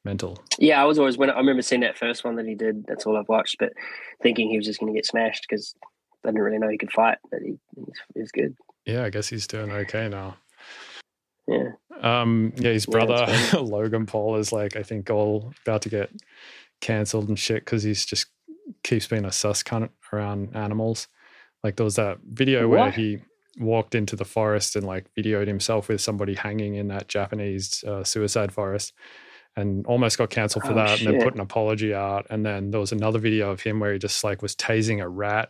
Speaker 2: mental
Speaker 1: Yeah, I was always when I remember seeing that first one that he did. That's all I've watched, but thinking he was just going to get smashed because I didn't really know he could fight. But he, he's, he's good.
Speaker 2: Yeah i guess he's doing okay now.
Speaker 1: Yeah.
Speaker 2: Um, yeah, his brother
Speaker 1: that's
Speaker 2: Logan Paul is like I think all about to get cancelled and shit because he's just keeps being a sus cunt around animals. Like there was that video where he walked into the forest and like videoed himself with somebody hanging in that Japanese uh, suicide forest and almost got cancelled for
Speaker 1: Oh,
Speaker 2: that and then put an apology out. And then there was another video of him where he just like was tasing a rat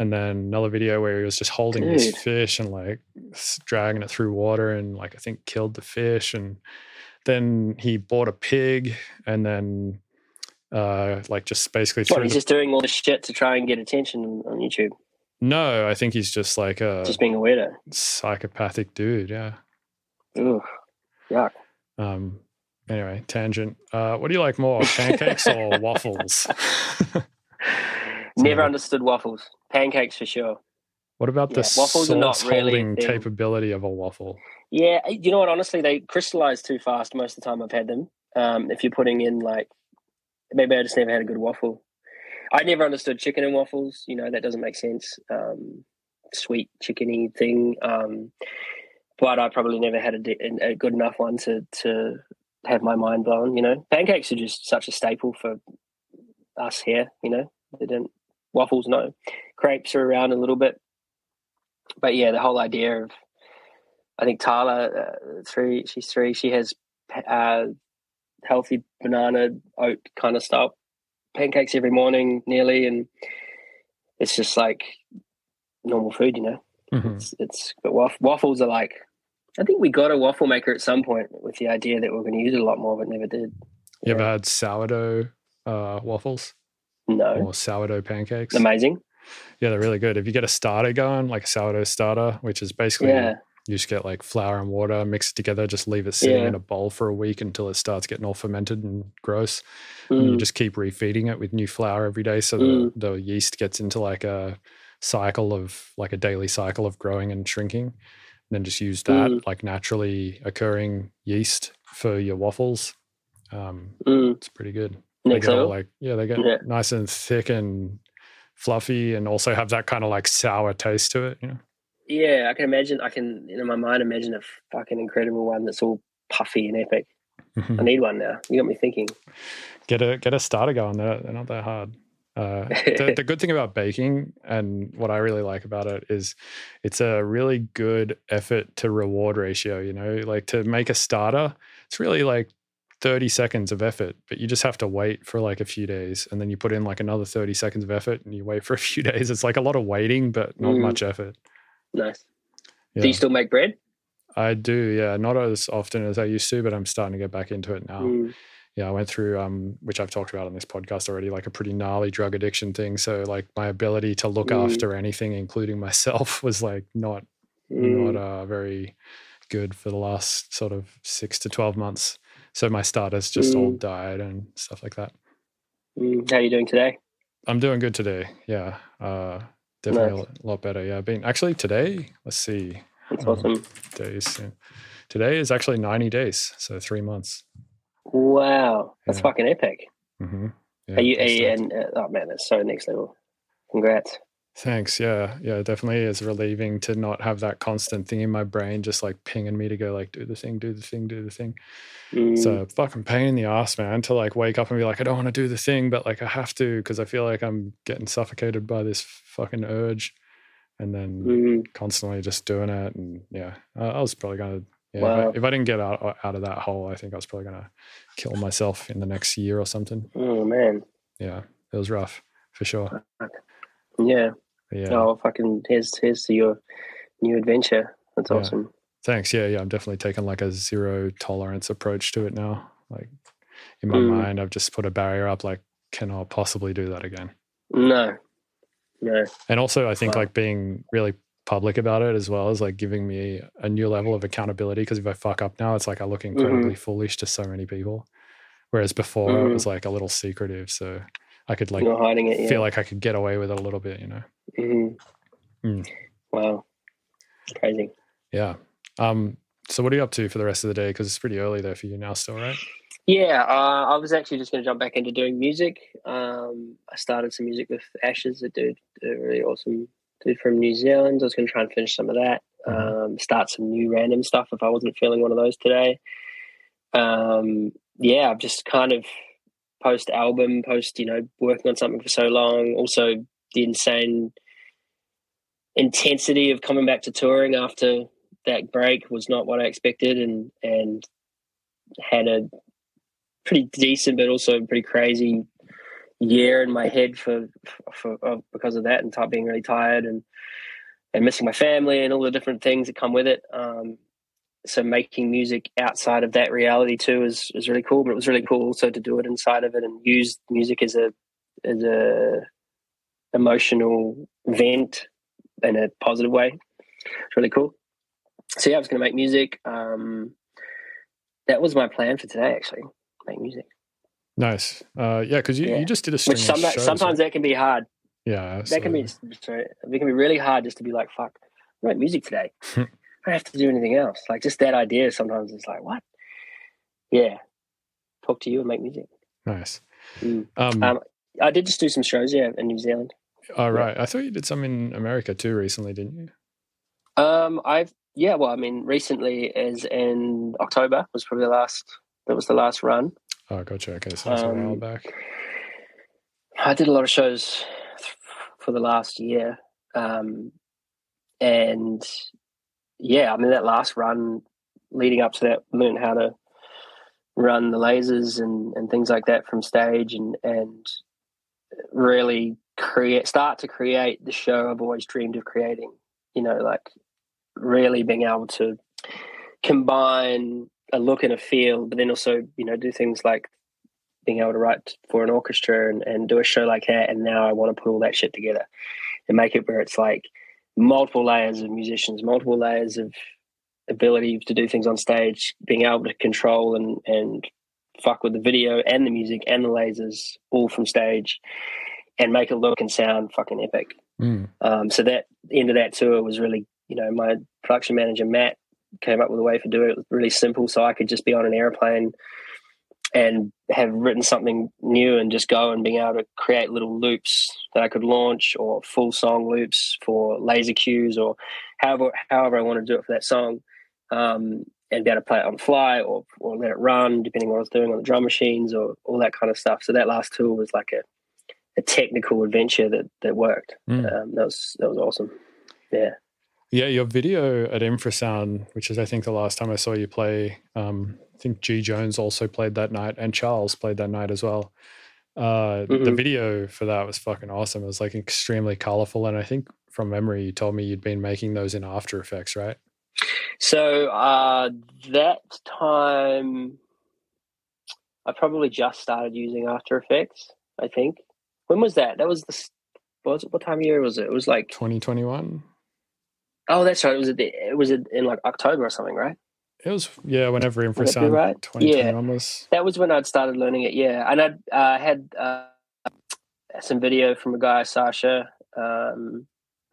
Speaker 2: And then another video where he was just holding this fish and like dragging it through water and like I think killed the fish. And then he bought a pig and then uh like just basically
Speaker 1: What, he's
Speaker 2: the-
Speaker 1: just doing all this shit to try and get attention on YouTube.
Speaker 2: no, I think he's just like a
Speaker 1: Just being a weirdo.
Speaker 2: psychopathic dude. Yeah.
Speaker 1: Ugh. Yuck.
Speaker 2: Um. Anyway, tangent. Uh, what do you like more, pancakes or waffles?
Speaker 1: Never
Speaker 2: So-
Speaker 1: understood waffles. Pancakes for sure.
Speaker 2: What about the
Speaker 1: Yeah, waffles are not really
Speaker 2: holding
Speaker 1: thing.
Speaker 2: capability of a waffle?
Speaker 1: Yeah, eh, you know what? Honestly, they crystallize too fast most of the time I've had them. Um, if you're putting in like, maybe I just never had a good waffle. I never understood chicken and waffles. You know that doesn't make sense. Um, sweet chickeny thing. Um, but I probably never had a, a good enough one to to have my mind blown. You know, pancakes are just such a staple for us here. You know, they don't waffles. No, crepes are around a little bit, but yeah, the whole idea of I think Tala, uh, three, she's three. She has uh, healthy banana oat kind of stuff, pancakes every morning, nearly, and it's just like normal food, you know.
Speaker 2: Mhm.
Speaker 1: It's, it's but waff- waffles are like. I think we got a waffle maker at some point with the idea that we are going to use it a lot more, but never did.
Speaker 2: You ever had sourdough uh, waffles
Speaker 1: No,
Speaker 2: or sourdough pancakes?
Speaker 1: amazing.
Speaker 2: Yeah, they're really good. If you get a starter going, like a sourdough starter, which is basically
Speaker 1: Yeah,
Speaker 2: you just get like flour and water, mix it together, just leave it sitting
Speaker 1: Yeah.
Speaker 2: in a bowl for a week until it starts getting all fermented and gross. And you
Speaker 1: Mm,
Speaker 2: just keep refeeding it with new flour every day so
Speaker 1: Mm.
Speaker 2: the, the yeast gets into like a cycle of like a daily cycle of growing and shrinking and then just use that
Speaker 1: Mm.
Speaker 2: like naturally occurring yeast for your waffles um
Speaker 1: mm.
Speaker 2: it's pretty good they get all like yeah they get
Speaker 1: Yeah.
Speaker 2: nice and thick and fluffy and also have that kind of like sour taste to it you know
Speaker 1: Yeah, I can imagine. I can in my mind imagine a fucking incredible one that's all puffy and epic. I need one now. You got me thinking.
Speaker 2: get a get a starter going they're, they're not that hard uh, the, the good thing about baking and what I really like about it is it's a really good effort to reward ratio. You know, like to make a starter, it's really like 30 seconds of effort, but you just have to wait for like a few days and then you put in like another 30 seconds of effort and you wait for a few days. It's like a lot of waiting, but not
Speaker 1: Mm.
Speaker 2: much effort.
Speaker 1: Nice.
Speaker 2: Yeah.
Speaker 1: Do you still make bread?
Speaker 2: I do, yeah, not as often as I used to, but I'm starting to get back into it now.
Speaker 1: Mm.
Speaker 2: yeah, I went through um, which I've talked about on this podcast already, like a pretty gnarly drug addiction thing. So like my ability to look
Speaker 1: Mm.
Speaker 2: after anything, including myself, was like not
Speaker 1: Mm.
Speaker 2: not uh, very good for the last sort of six to twelve months. So my starters just all
Speaker 1: Mm.
Speaker 2: died and stuff like that.
Speaker 1: Mm. How are you doing today?
Speaker 2: I'm doing good today. Yeah, uh, definitely a lot- better. Yeah, I've been actually today. Let's see,
Speaker 1: That's
Speaker 2: Um,
Speaker 1: awesome.
Speaker 2: days. yeah. Today is actually 90 days, so three months.
Speaker 1: Wow, that's
Speaker 2: Yeah.
Speaker 1: fucking epic.
Speaker 2: hmm
Speaker 1: are you? Are you and uh, oh man, that's so next level. Congrats.
Speaker 2: Thanks. Yeah. Yeah. Definitely is relieving to not have that constant thing in my brain just like pinging me to go like do the thing, do the thing, do the thing.
Speaker 1: Mm.
Speaker 2: It's a fucking pain in the ass, man, to like wake up and be like, I don't want to do the thing, but like I have to because I feel like I'm getting suffocated by this fucking urge. And then
Speaker 1: Mm.
Speaker 2: constantly just doing it. And yeah, I, I was probably going to, yeah, if,
Speaker 1: Wow.
Speaker 2: I, if I didn't get out, out of that hole, I think I was probably going to kill myself in the next year or something.
Speaker 1: Oh man.
Speaker 2: Yeah. It was rough for sure.
Speaker 1: Yeah.
Speaker 2: Yeah.
Speaker 1: Oh fucking. Here's here's to your new adventure. That's
Speaker 2: Yeah.
Speaker 1: awesome.
Speaker 2: Thanks. Yeah, yeah. I'm definitely taking like a zero tolerance approach to it now. Like in my
Speaker 1: Mm.
Speaker 2: mind, I've just put a barrier up. Like, cannot possibly do that again.
Speaker 1: No. No.
Speaker 2: And also, I think
Speaker 1: Wow.
Speaker 2: like being really public about it as well as like giving me a new level of accountability. Because if I fuck up now, it's like I look incredibly foolish to so many people. Whereas before, it
Speaker 1: Mhm.
Speaker 2: was like a little secretive, so I could like
Speaker 1: it. Yeah.
Speaker 2: feel like I could get away with it a little bit. You know?
Speaker 1: Mhm.
Speaker 2: Mm.
Speaker 1: Wow. Crazy.
Speaker 2: Yeah. Um. So what are you up to for the rest of the day? Because it's pretty early there for you now, still, right?
Speaker 1: Yeah, uh, I was actually just going to jump back into doing music. Um, I started some music with Ashes, a dude, a really awesome dude from New Zealand. I was going to try and finish some of that.
Speaker 2: Mhm.
Speaker 1: Um, start some new random stuff if I wasn't feeling one of those today. Um, yeah, I've just kind of post album, post you know working on something for so long. Also, the insane intensity of coming back to touring after that break was not what I expected, and and had a pretty decent but also pretty crazy year in my head for, for, for because of that and t- being really tired and and missing my family and all the different things that come with it. Um, so making music outside of that reality too is is really cool. But it was really cool also to do it inside of it and use music as a as a emotional vent in a positive way. It's really cool. So yeah, I was going to make music. Um, that was my plan for today, actually, make music.
Speaker 2: Nice. Uh, yeah, because you,
Speaker 1: Yeah.
Speaker 2: you just did a string
Speaker 1: Which some,
Speaker 2: shows,
Speaker 1: sometimes
Speaker 2: right?
Speaker 1: that can be hard.
Speaker 2: yeah,
Speaker 1: That can be sorry, it can be really hard just to be like, "Fuck, I write music today. I don't have to do anything else." Like just that idea. Sometimes it's like, "What?" Yeah, talk to you and make music.
Speaker 2: nice.
Speaker 1: Mm.
Speaker 2: Um,
Speaker 1: Um, I did just do some shows, yeah, in New Zealand.
Speaker 2: Oh, right. I thought you did some in America too recently, didn't you?
Speaker 1: Um, I've yeah, well, I mean, recently, as in October was probably the last. That was the last run.
Speaker 2: Oh, gotcha. Okay, so that's a while
Speaker 1: Um,
Speaker 2: back.
Speaker 1: I did a lot of shows for the last year, um, and yeah, I mean that last run leading up to that, learned how to run the lasers and, and things like that from stage, and and really create start to create the show I've always dreamed of creating. You know, like really being able to combine a look and a feel, but then also you know do things like being able to write for an orchestra and, and do a show like that. And now I want to put all that shit together and make it where it's like multiple layers of musicians, multiple layers of ability to do things on stage, being able to control and, and fuck with the video and the music and the lasers all from stage and make it look and sound fucking epic.
Speaker 2: Mm.
Speaker 1: Um, so that end of that tour was really, you know, my production manager Matt came up with a way for doing it. It was really simple, so I could just be on an airplane and have written something new and just go and being able to create little loops that I could launch or full song loops for laser cues or however however I want to do it for that song. Um, and be able to play it on the fly or or let it run depending on what I was doing on the drum machines or all that kind of stuff. So that last tour was like a a technical adventure that that worked.
Speaker 2: Mm.
Speaker 1: Um, that was that was awesome. Yeah.
Speaker 2: Yeah, your video at Infrasound, which is I think the last time I saw you play. Um, I think G Jones also played that night, and Charles played that night as well. Uh, The
Speaker 1: Mhm.
Speaker 2: video for that was fucking awesome. It was like extremely colorful, and I think from memory, you told me you'd been making those in After Effects, right?
Speaker 1: So uh, that time, I probably just started using After Effects. I think. When was that? That was the. What, was it, what time of year was it? It was like.
Speaker 2: 2021.
Speaker 1: Oh, that's right. It was. At the, it was in like October or something, right?
Speaker 2: It was yeah. Whenever Infrasound
Speaker 1: right?
Speaker 2: 2021 was.
Speaker 1: That was when I'd started learning it. Yeah, and I'd uh, had uh, some video from a guy, Sasha, um,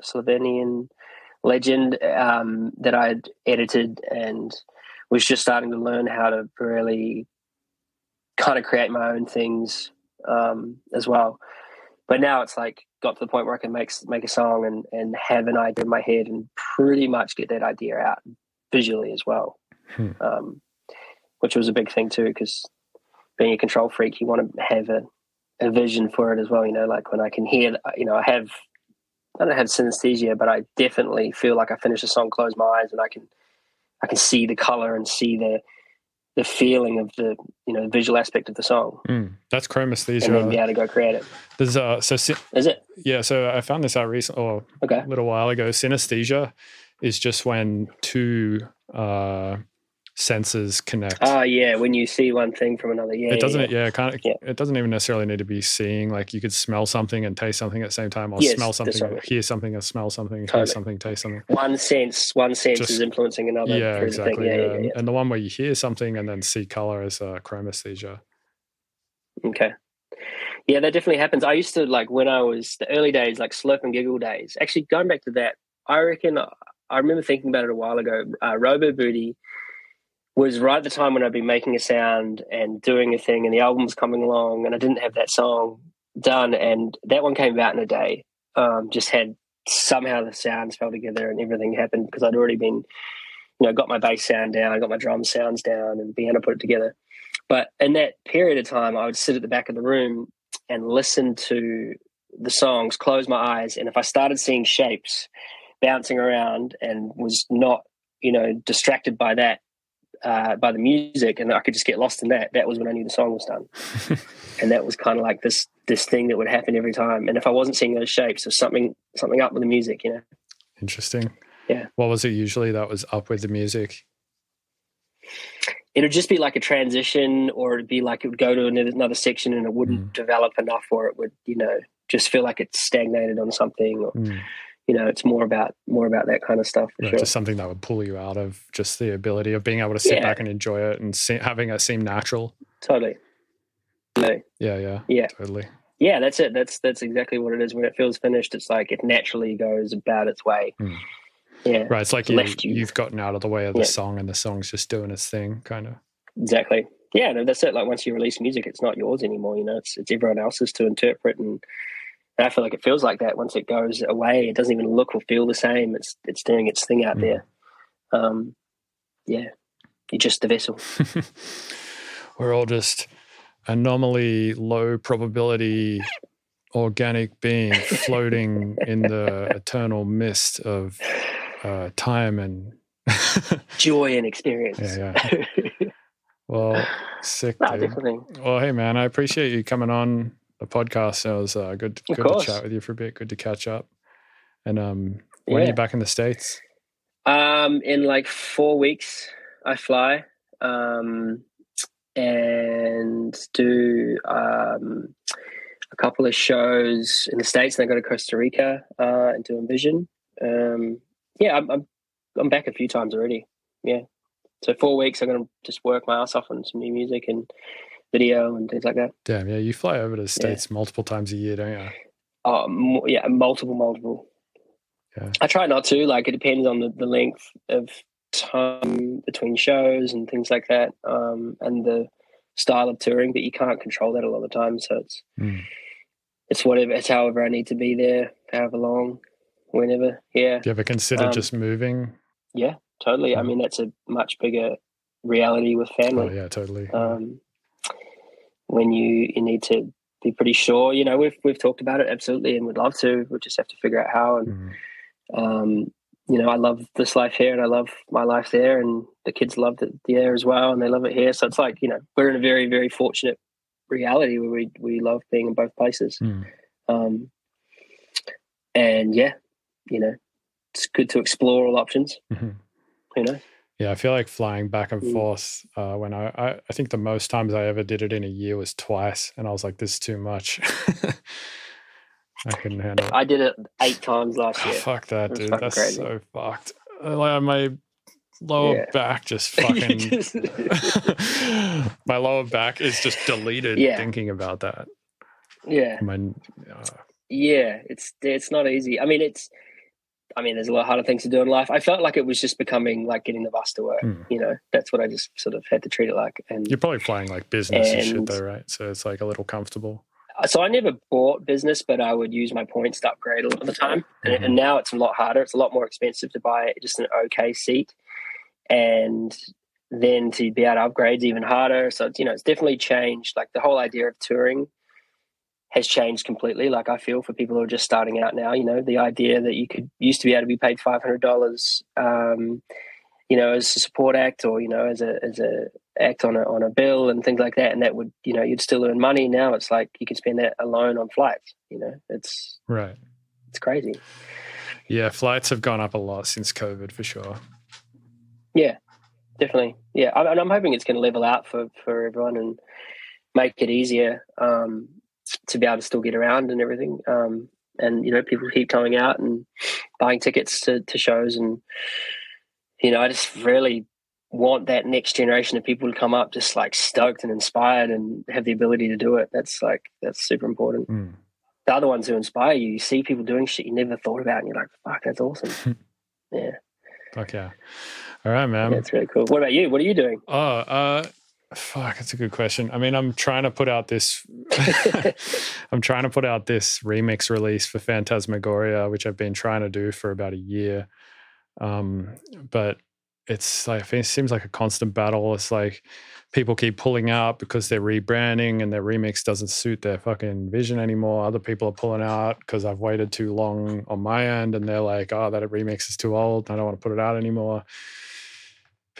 Speaker 1: Slovenian legend, um, that I'd edited and was just starting to learn how to really kind of create my own things um, as well. But now it's like got to the point where I can make make a song and and have an idea in my head and pretty much get that idea out visually as well,
Speaker 2: Hmm.
Speaker 1: um, which was a big thing too because being a control freak, you want to have a, a vision for it as well. You know, like when I can hear, you know, I have I don't have synesthesia, but I definitely feel like I finish a song, close my eyes, and I can I can see the color and see the the feeling of the you know visual aspect of the song,
Speaker 2: Mm, that's
Speaker 1: and then be able to go create it.
Speaker 2: There's uh, so sy-
Speaker 1: Is it
Speaker 2: yeah. So I found this out recently, or
Speaker 1: okay?
Speaker 2: a little while ago. Synesthesia is just when two uh, senses connect.
Speaker 1: Oh yeah, when you see one thing from another, yeah.
Speaker 2: it doesn't.
Speaker 1: Yeah,
Speaker 2: Yeah, kind of.
Speaker 1: Yeah.
Speaker 2: It doesn't even necessarily need to be seeing. Like you could smell something and taste something at the same time, or
Speaker 1: Yes,
Speaker 2: smell something,
Speaker 1: right.
Speaker 2: hear something, or smell something, hear something, taste something.
Speaker 1: One sense, one sense
Speaker 2: Just-
Speaker 1: is influencing another.
Speaker 2: yeah,
Speaker 1: through the thing.
Speaker 2: exactly.
Speaker 1: Yeah,
Speaker 2: yeah.
Speaker 1: yeah, yeah,
Speaker 2: And the one where you hear something and then see color is uh, chromesthesia.
Speaker 1: Okay. Yeah, that definitely happens. I used to like when I was the early days, like slurp and giggle days. Actually, going back to that, I reckon I remember thinking about it a while ago. Uh, Robo Booty was right at the time when I'd been making a sound and doing a thing, and the album was coming along, and I didn't have that song done, and that one came out in a day. Um, just had somehow the sounds fell together and everything happened because I'd already been, you know, got my bass sound down, I got my drum sounds down, and began to put it together. But in that period of time, I would sit at the back of the room and listen to the songs, close my eyes, and if I started seeing shapes bouncing around and was not, you know, distracted by that, uh, by the music, and I could just get lost in that. That was when I knew the song was done, and that was kind of like this this thing that would happen every time. And if I wasn't seeing those shapes, there's something something up with the music, you know.
Speaker 2: Interesting.
Speaker 1: Yeah.
Speaker 2: What was it usually that was up with the music?
Speaker 1: It'd just be like a transition, or it'd be like it would go to another, another section, and it wouldn't
Speaker 2: Mm.
Speaker 1: develop enough, or it would, you know, just feel like it's stagnated on something, or
Speaker 2: Mm.
Speaker 1: You know, it's more about more about that kind of stuff for
Speaker 2: Right,
Speaker 1: sure.
Speaker 2: Just something that would pull you out of just the ability of being able to sit
Speaker 1: Yeah.
Speaker 2: back and enjoy it and see, having it seem natural.
Speaker 1: Totally. No.
Speaker 2: Yeah, yeah,
Speaker 1: Yeah.
Speaker 2: totally.
Speaker 1: Yeah, that's it. That's that's exactly what it is. When it feels finished, it's like it naturally goes about its way.
Speaker 2: Hmm.
Speaker 1: Yeah,
Speaker 2: Right. It's like
Speaker 1: It's
Speaker 2: you,
Speaker 1: left you.
Speaker 2: you've gotten out of the way of the
Speaker 1: Yeah.
Speaker 2: song and the song's just doing its thing, kind of.
Speaker 1: exactly. Yeah, no, that's it. Like once you release music, it's not yours anymore. You know, it's it's everyone else's to interpret, and, and I feel like it feels like that once it goes away. It doesn't even look or feel the same. It's it's doing its thing out
Speaker 2: Mm.
Speaker 1: there. Um, yeah, you're just the vessel.
Speaker 2: We're all just anomaly, low probability, organic being floating in the eternal mist of uh, time and.
Speaker 1: Joy and experience.
Speaker 2: Yeah, well, sick,
Speaker 1: no,
Speaker 2: dude. Well, hey, man, I appreciate you coming on the podcast. It was uh, good, good to chat with you for a bit. Good to catch up. And um, when are you back in the states?
Speaker 1: Um, in like four weeks, I fly um, and do um, a couple of shows in the states. And I go to Costa Rica uh, and do Envision. Um, yeah, I'm, I'm I'm back a few times already. Yeah, so four weeks. I'm gonna just work my ass off on some new music and video and things like that.
Speaker 2: Damn, yeah, you fly over to the states multiple times a year, don't you?
Speaker 1: Oh, mo- yeah, multiple, multiple.
Speaker 2: Yeah.
Speaker 1: I try not to. Like, it depends on the, the length of time between shows and things like that, um, and the style of touring. But you can't control that a lot of the time. So it's
Speaker 2: Mm.
Speaker 1: it's whatever. It's however I need to be there, however long, whenever. Yeah,
Speaker 2: Do you ever consider
Speaker 1: Um,
Speaker 2: just moving?
Speaker 1: yeah, totally. I mean, that's a much bigger reality with
Speaker 2: Oh,
Speaker 1: family.
Speaker 2: yeah, totally.
Speaker 1: um, when you you need to be pretty sure. You know, we've we've talked about it absolutely, and we'd love to. We just have to figure out how. And
Speaker 2: Mm.
Speaker 1: um, you know, I love this life here, and I love my life there, and the kids love it there as well, and they love it here. So it's like you know, we're in a very very fortunate reality where we we love being in both places.
Speaker 2: Mm.
Speaker 1: Um, and yeah, you know, it's good to explore all options.
Speaker 2: Mhm.
Speaker 1: You know,
Speaker 2: Yeah, I feel like flying back and
Speaker 1: Mm.
Speaker 2: forth. Uh, when I, I, I think the most times I ever did it in a year was twice, and I was like, "This is too much." I couldn't handle it.
Speaker 1: I did it eight times last
Speaker 2: Oh,
Speaker 1: year.
Speaker 2: fuck that, dude. That's
Speaker 1: crazy.
Speaker 2: so fucked. Uh, Like my lower
Speaker 1: Yeah.
Speaker 2: back just fucking.
Speaker 1: just-
Speaker 2: my lower back is just deleted
Speaker 1: Yeah.
Speaker 2: thinking about that.
Speaker 1: yeah.
Speaker 2: My, uh,
Speaker 1: Yeah, it's it's not easy. I mean, it's. I mean, there's a lot harder things to do in life. I felt like it was just becoming like getting the bus to work.
Speaker 2: Hmm.
Speaker 1: You know, that's what I just sort of had to treat it like. And
Speaker 2: you're probably flying like business and, shit though, right? So it's like a little comfortable.
Speaker 1: so I never bought business, but I would use my points to upgrade a lot of the time. And,
Speaker 2: Mhm.
Speaker 1: and now it's a lot harder. It's a lot more expensive to buy just an okay seat, and then to be able to upgrade is even harder. So it's, you know, it's definitely changed. Like the whole idea of touring has changed completely. Like I feel for people who are just starting out now, you know, the idea that you could used to be able to be paid five hundred dollars, um, you know, as a support act or you know, as a as a act on a on a bill and things like that, and that would you know you'd still earn money. Now it's like you can spend that alone on flights. You know, it's
Speaker 2: Right.
Speaker 1: it's crazy.
Speaker 2: Yeah, flights have gone up a lot since COVID for sure.
Speaker 1: Yeah, definitely. Yeah, I- and I'm hoping it's going to level out for for everyone and make it easier um, to be able to still get around and everything. Um, and you know, people keep coming out and buying tickets to, to shows, and you know, I just really want that next generation of people to come up just like stoked and inspired and have the ability to do it. That's like that's super important.
Speaker 2: Mm.
Speaker 1: The other ones who inspire you, you see people doing shit you never thought about, and you're like, "Fuck, that's awesome." yeah,
Speaker 2: Fuck yeah. All right, man.
Speaker 1: that's really cool. What about you? What are you doing?
Speaker 2: Oh, uh, fuck, that's a good question. I mean, I'm trying to put out this. I'm trying to put out this remix release for Phantasmagoria, which I've been trying to do for about a year. Um, but it's like it seems like a constant battle. It's like people keep pulling out because they're rebranding and their remix doesn't suit their fucking vision anymore. Other people are pulling out because I've waited too long on my end, and they're like, "Oh, that remix is too old. I don't want to put it out anymore."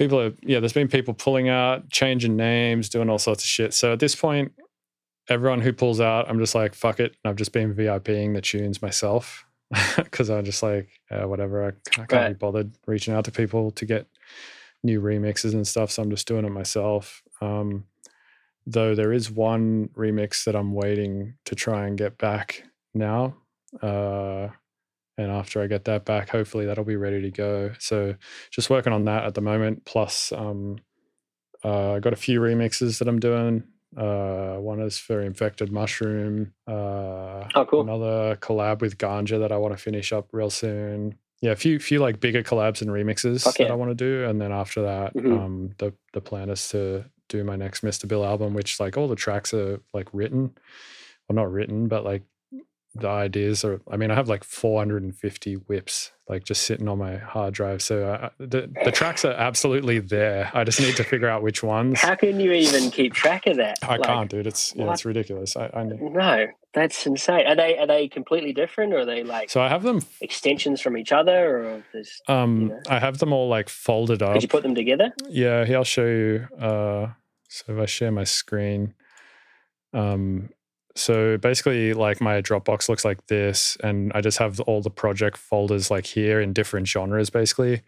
Speaker 2: People are yeah. There's been people pulling out, changing names, doing all sorts of shit. So at this point, everyone who pulls out, I'm just like fuck it. And i've just been VIPing the tunes myself because I'm just like uh, whatever. I, I can't be
Speaker 1: Right.
Speaker 2: bothered reaching out to people to get new remixes and stuff. So I'm just doing it myself. Um, though there is one remix that I'm waiting to try and get back now. Uh, and after I get that back, hopefully that'll be ready to go. So just working on that at the moment. Plus, um, uh, I got a few remixes that I'm doing. Uh, one is for Infected Mushroom. Uh,
Speaker 1: Oh, cool.
Speaker 2: Another collab with Ganja that I want to finish up real soon. Yeah, a few few like bigger collabs and remixes
Speaker 1: Fuck
Speaker 2: that. I want to do, and then after that,
Speaker 1: Mhm.
Speaker 2: um, the the plan is to do my next Mr. Bill album, which like all the tracks are like written, well not written, but like the ideas are. I mean, I have like 450 whips like just sitting on my hard drive, so uh, the the tracks are absolutely there. I just need to figure out which ones.
Speaker 1: How can you even keep track of that?
Speaker 2: I
Speaker 1: Like,
Speaker 2: can't, dude. It's yeah,
Speaker 1: what?
Speaker 2: it's ridiculous. I, I.
Speaker 1: No, that's insane. Are they are they completely different, or are they like
Speaker 2: So I have them.
Speaker 1: extensions from each other, or there's,
Speaker 2: Um,
Speaker 1: know.
Speaker 2: I have them all like folded up.
Speaker 1: could you put them together?
Speaker 2: Yeah, here I'll show you. Uh, so if I share my screen, um, so basically, like my Dropbox looks like this, and I just have all the project folders like here in different genres, basically.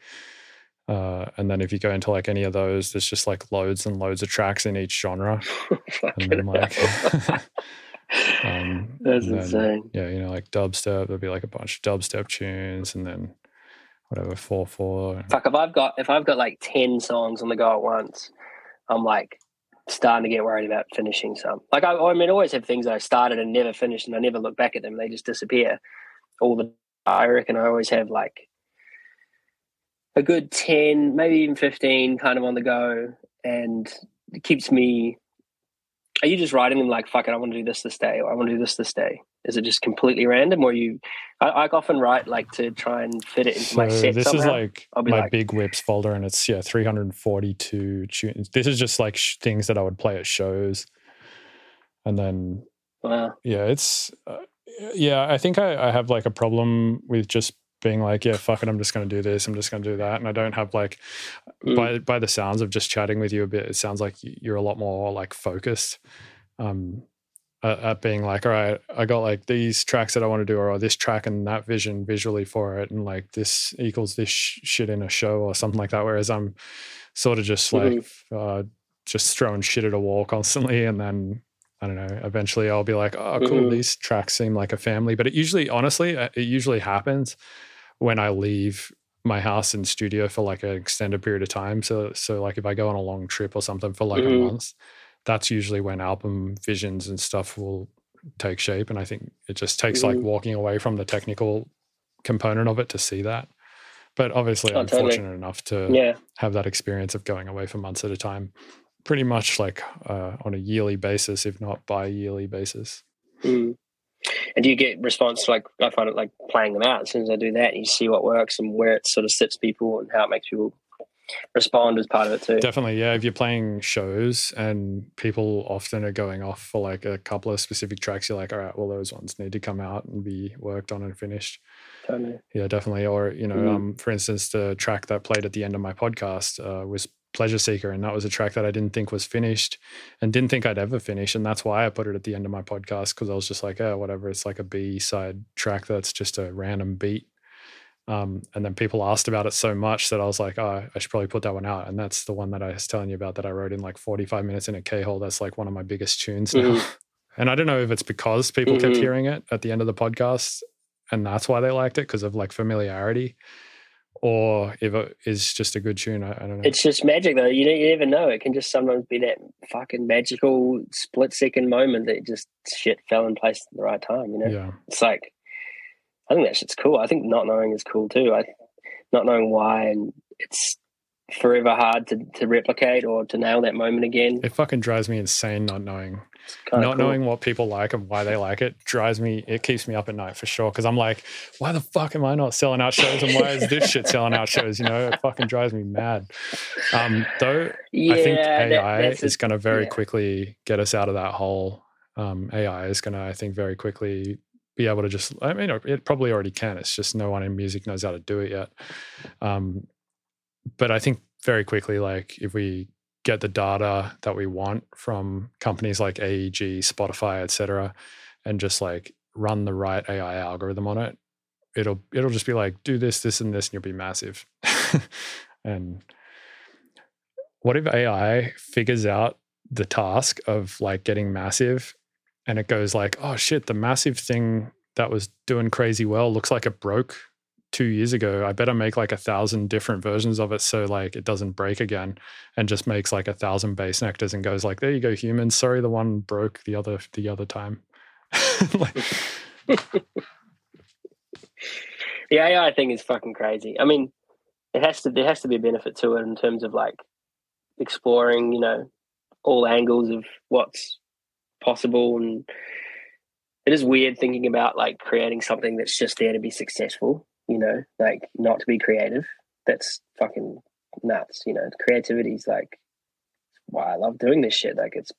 Speaker 2: Uh, and then if you go into like any of those, there's just like loads and loads of tracks in each genre, and then like, um,
Speaker 1: That's
Speaker 2: then,
Speaker 1: insane.
Speaker 2: yeah, you know, like dubstep. There'll be like a bunch of dubstep tunes, and then whatever four four.
Speaker 1: Fuck, if I've got if I've got like ten songs on the go at once, I'm like starting to get worried about finishing some. Like I, I mean, I always have things that I started and never finished, and I never look back at them; they just disappear. All the I reckon I always have like a good ten, maybe even fifteen, kind of on the go, and it keeps me. Are you just writing them like fuck it? I want to do this this day, or I want to do this this day. Is it just completely random, or you? I, I often write like to try and fit it into my set.
Speaker 2: this is like my
Speaker 1: like-
Speaker 2: big whips folder, and it's yeah, 342 tunes. This is just like sh- things that I would play at shows, and then
Speaker 1: Wow.
Speaker 2: yeah, it's uh, yeah. I think I, I have like a problem with just being like, yeah, fuck it, I'm just going to do this, I'm just going to do that, and I don't have like
Speaker 1: Mm.
Speaker 2: by by the sounds of just chatting with you a bit, it sounds like you're a lot more like focused. Um, at, at being like, all right, I got like these tracks that I want to do, or this track and that vision visually for it, and like this equals this sh- shit in a show or something like that. Whereas I'm sort of just like uh, just throwing shit at a wall constantly, and then I don't know. Eventually, I'll be like, oh, cool,
Speaker 1: Mhm.
Speaker 2: these tracks seem like a family. But it usually, honestly, uh, it usually happens when I leave my house and studio for like an extended period of time. So, so like if I go on a long trip or something for like
Speaker 1: Mhm.
Speaker 2: a month, that's usually when album visions and stuff will take shape. And I think it just takes like
Speaker 1: Mhm.
Speaker 2: walking away from the technical component of it to see that. But obviously,
Speaker 1: Oh,
Speaker 2: I'm
Speaker 1: totally.
Speaker 2: fortunate enough to
Speaker 1: Yeah.
Speaker 2: have that experience of going away for months at a time, pretty much like uh, on a yearly basis, if not bi-yearly basis.
Speaker 1: Mm. And do you get response like I find it like playing them out as soon as I do that, you see what works and where it sort of sits people and how it makes people respond as part of it too.
Speaker 2: Definitely, yeah. If you're playing shows and people often are going off for like a couple of specific tracks, you're like, all right, well, those ones need to come out and be worked on and finished.
Speaker 1: Totally.
Speaker 2: Yeah, definitely. Or you know,
Speaker 1: Mhm.
Speaker 2: um, for instance, the track that played at the end of my podcast uh, was Pleasure Seeker, and that was a track that I didn't think was finished, and didn't think I'd ever finish, and that's why I put it at the end of my podcast because I was just like, oh, whatever. It's like a B side track that's just a random beat. Um, and then people asked about it so much that I was like, oh, I should probably put that one out. And that's the one that I was telling you about that I wrote in like 45 minutes in a K hole. That's like one of my biggest tunes now.
Speaker 1: Mhm.
Speaker 2: And I don't know if it's because people kept
Speaker 1: Mhm.
Speaker 2: hearing it at the end of the podcast and that's why they liked it because of like familiarity, or if it is just a good tune. I, I don't know.
Speaker 1: It's just magic though. You, you never know. It can just sometimes be that fucking magical split second moment that just shit fell in place at the right time, you know?
Speaker 2: yeah.
Speaker 1: It's like I think that shit's cool. I think not knowing is cool too. I not knowing why and it's forever hard to, to replicate or to nail that moment again.
Speaker 2: It fucking drives me insane not knowing. Not
Speaker 1: cool.
Speaker 2: knowing what people like and why they like it drives me it keeps me up at night for sure because i'm like why the fuck am i not selling out shows and why is this shit selling out shows you know it fucking drives me mad um though
Speaker 1: yeah,
Speaker 2: i think ai
Speaker 1: that's
Speaker 2: is going to very
Speaker 1: yeah.
Speaker 2: quickly get us out of that hole um ai is going to i think very quickly be able to just i mean it probably already can it's just no one in music knows how to do it yet um but i think very quickly, like if we get the data that we want from companies like AEG, Spotify, etc., and just like run the right AI algorithm on it, it'll it'll just be like do this, this, and this, and you'll be massive. and what if AI figures out the task of like getting massive and it goes like, oh shit, the massive thing that was doing crazy well looks like it broke two years ago. I better make like a thousand different versions of it so like it doesn't break again and just makes like a thousand Bassnectars and goes like, there you go, humans. Sorry the one broke the other the other time. like,
Speaker 1: the AI thing is fucking crazy. I mean, it has to there has to be a benefit to it in terms of like exploring, you know, all angles of what's possible and it is weird thinking about like creating something that's just there to be successful, you know, like not to be creative. That's fucking nuts, you know. Creativity is like why I love doing this shit. Like it's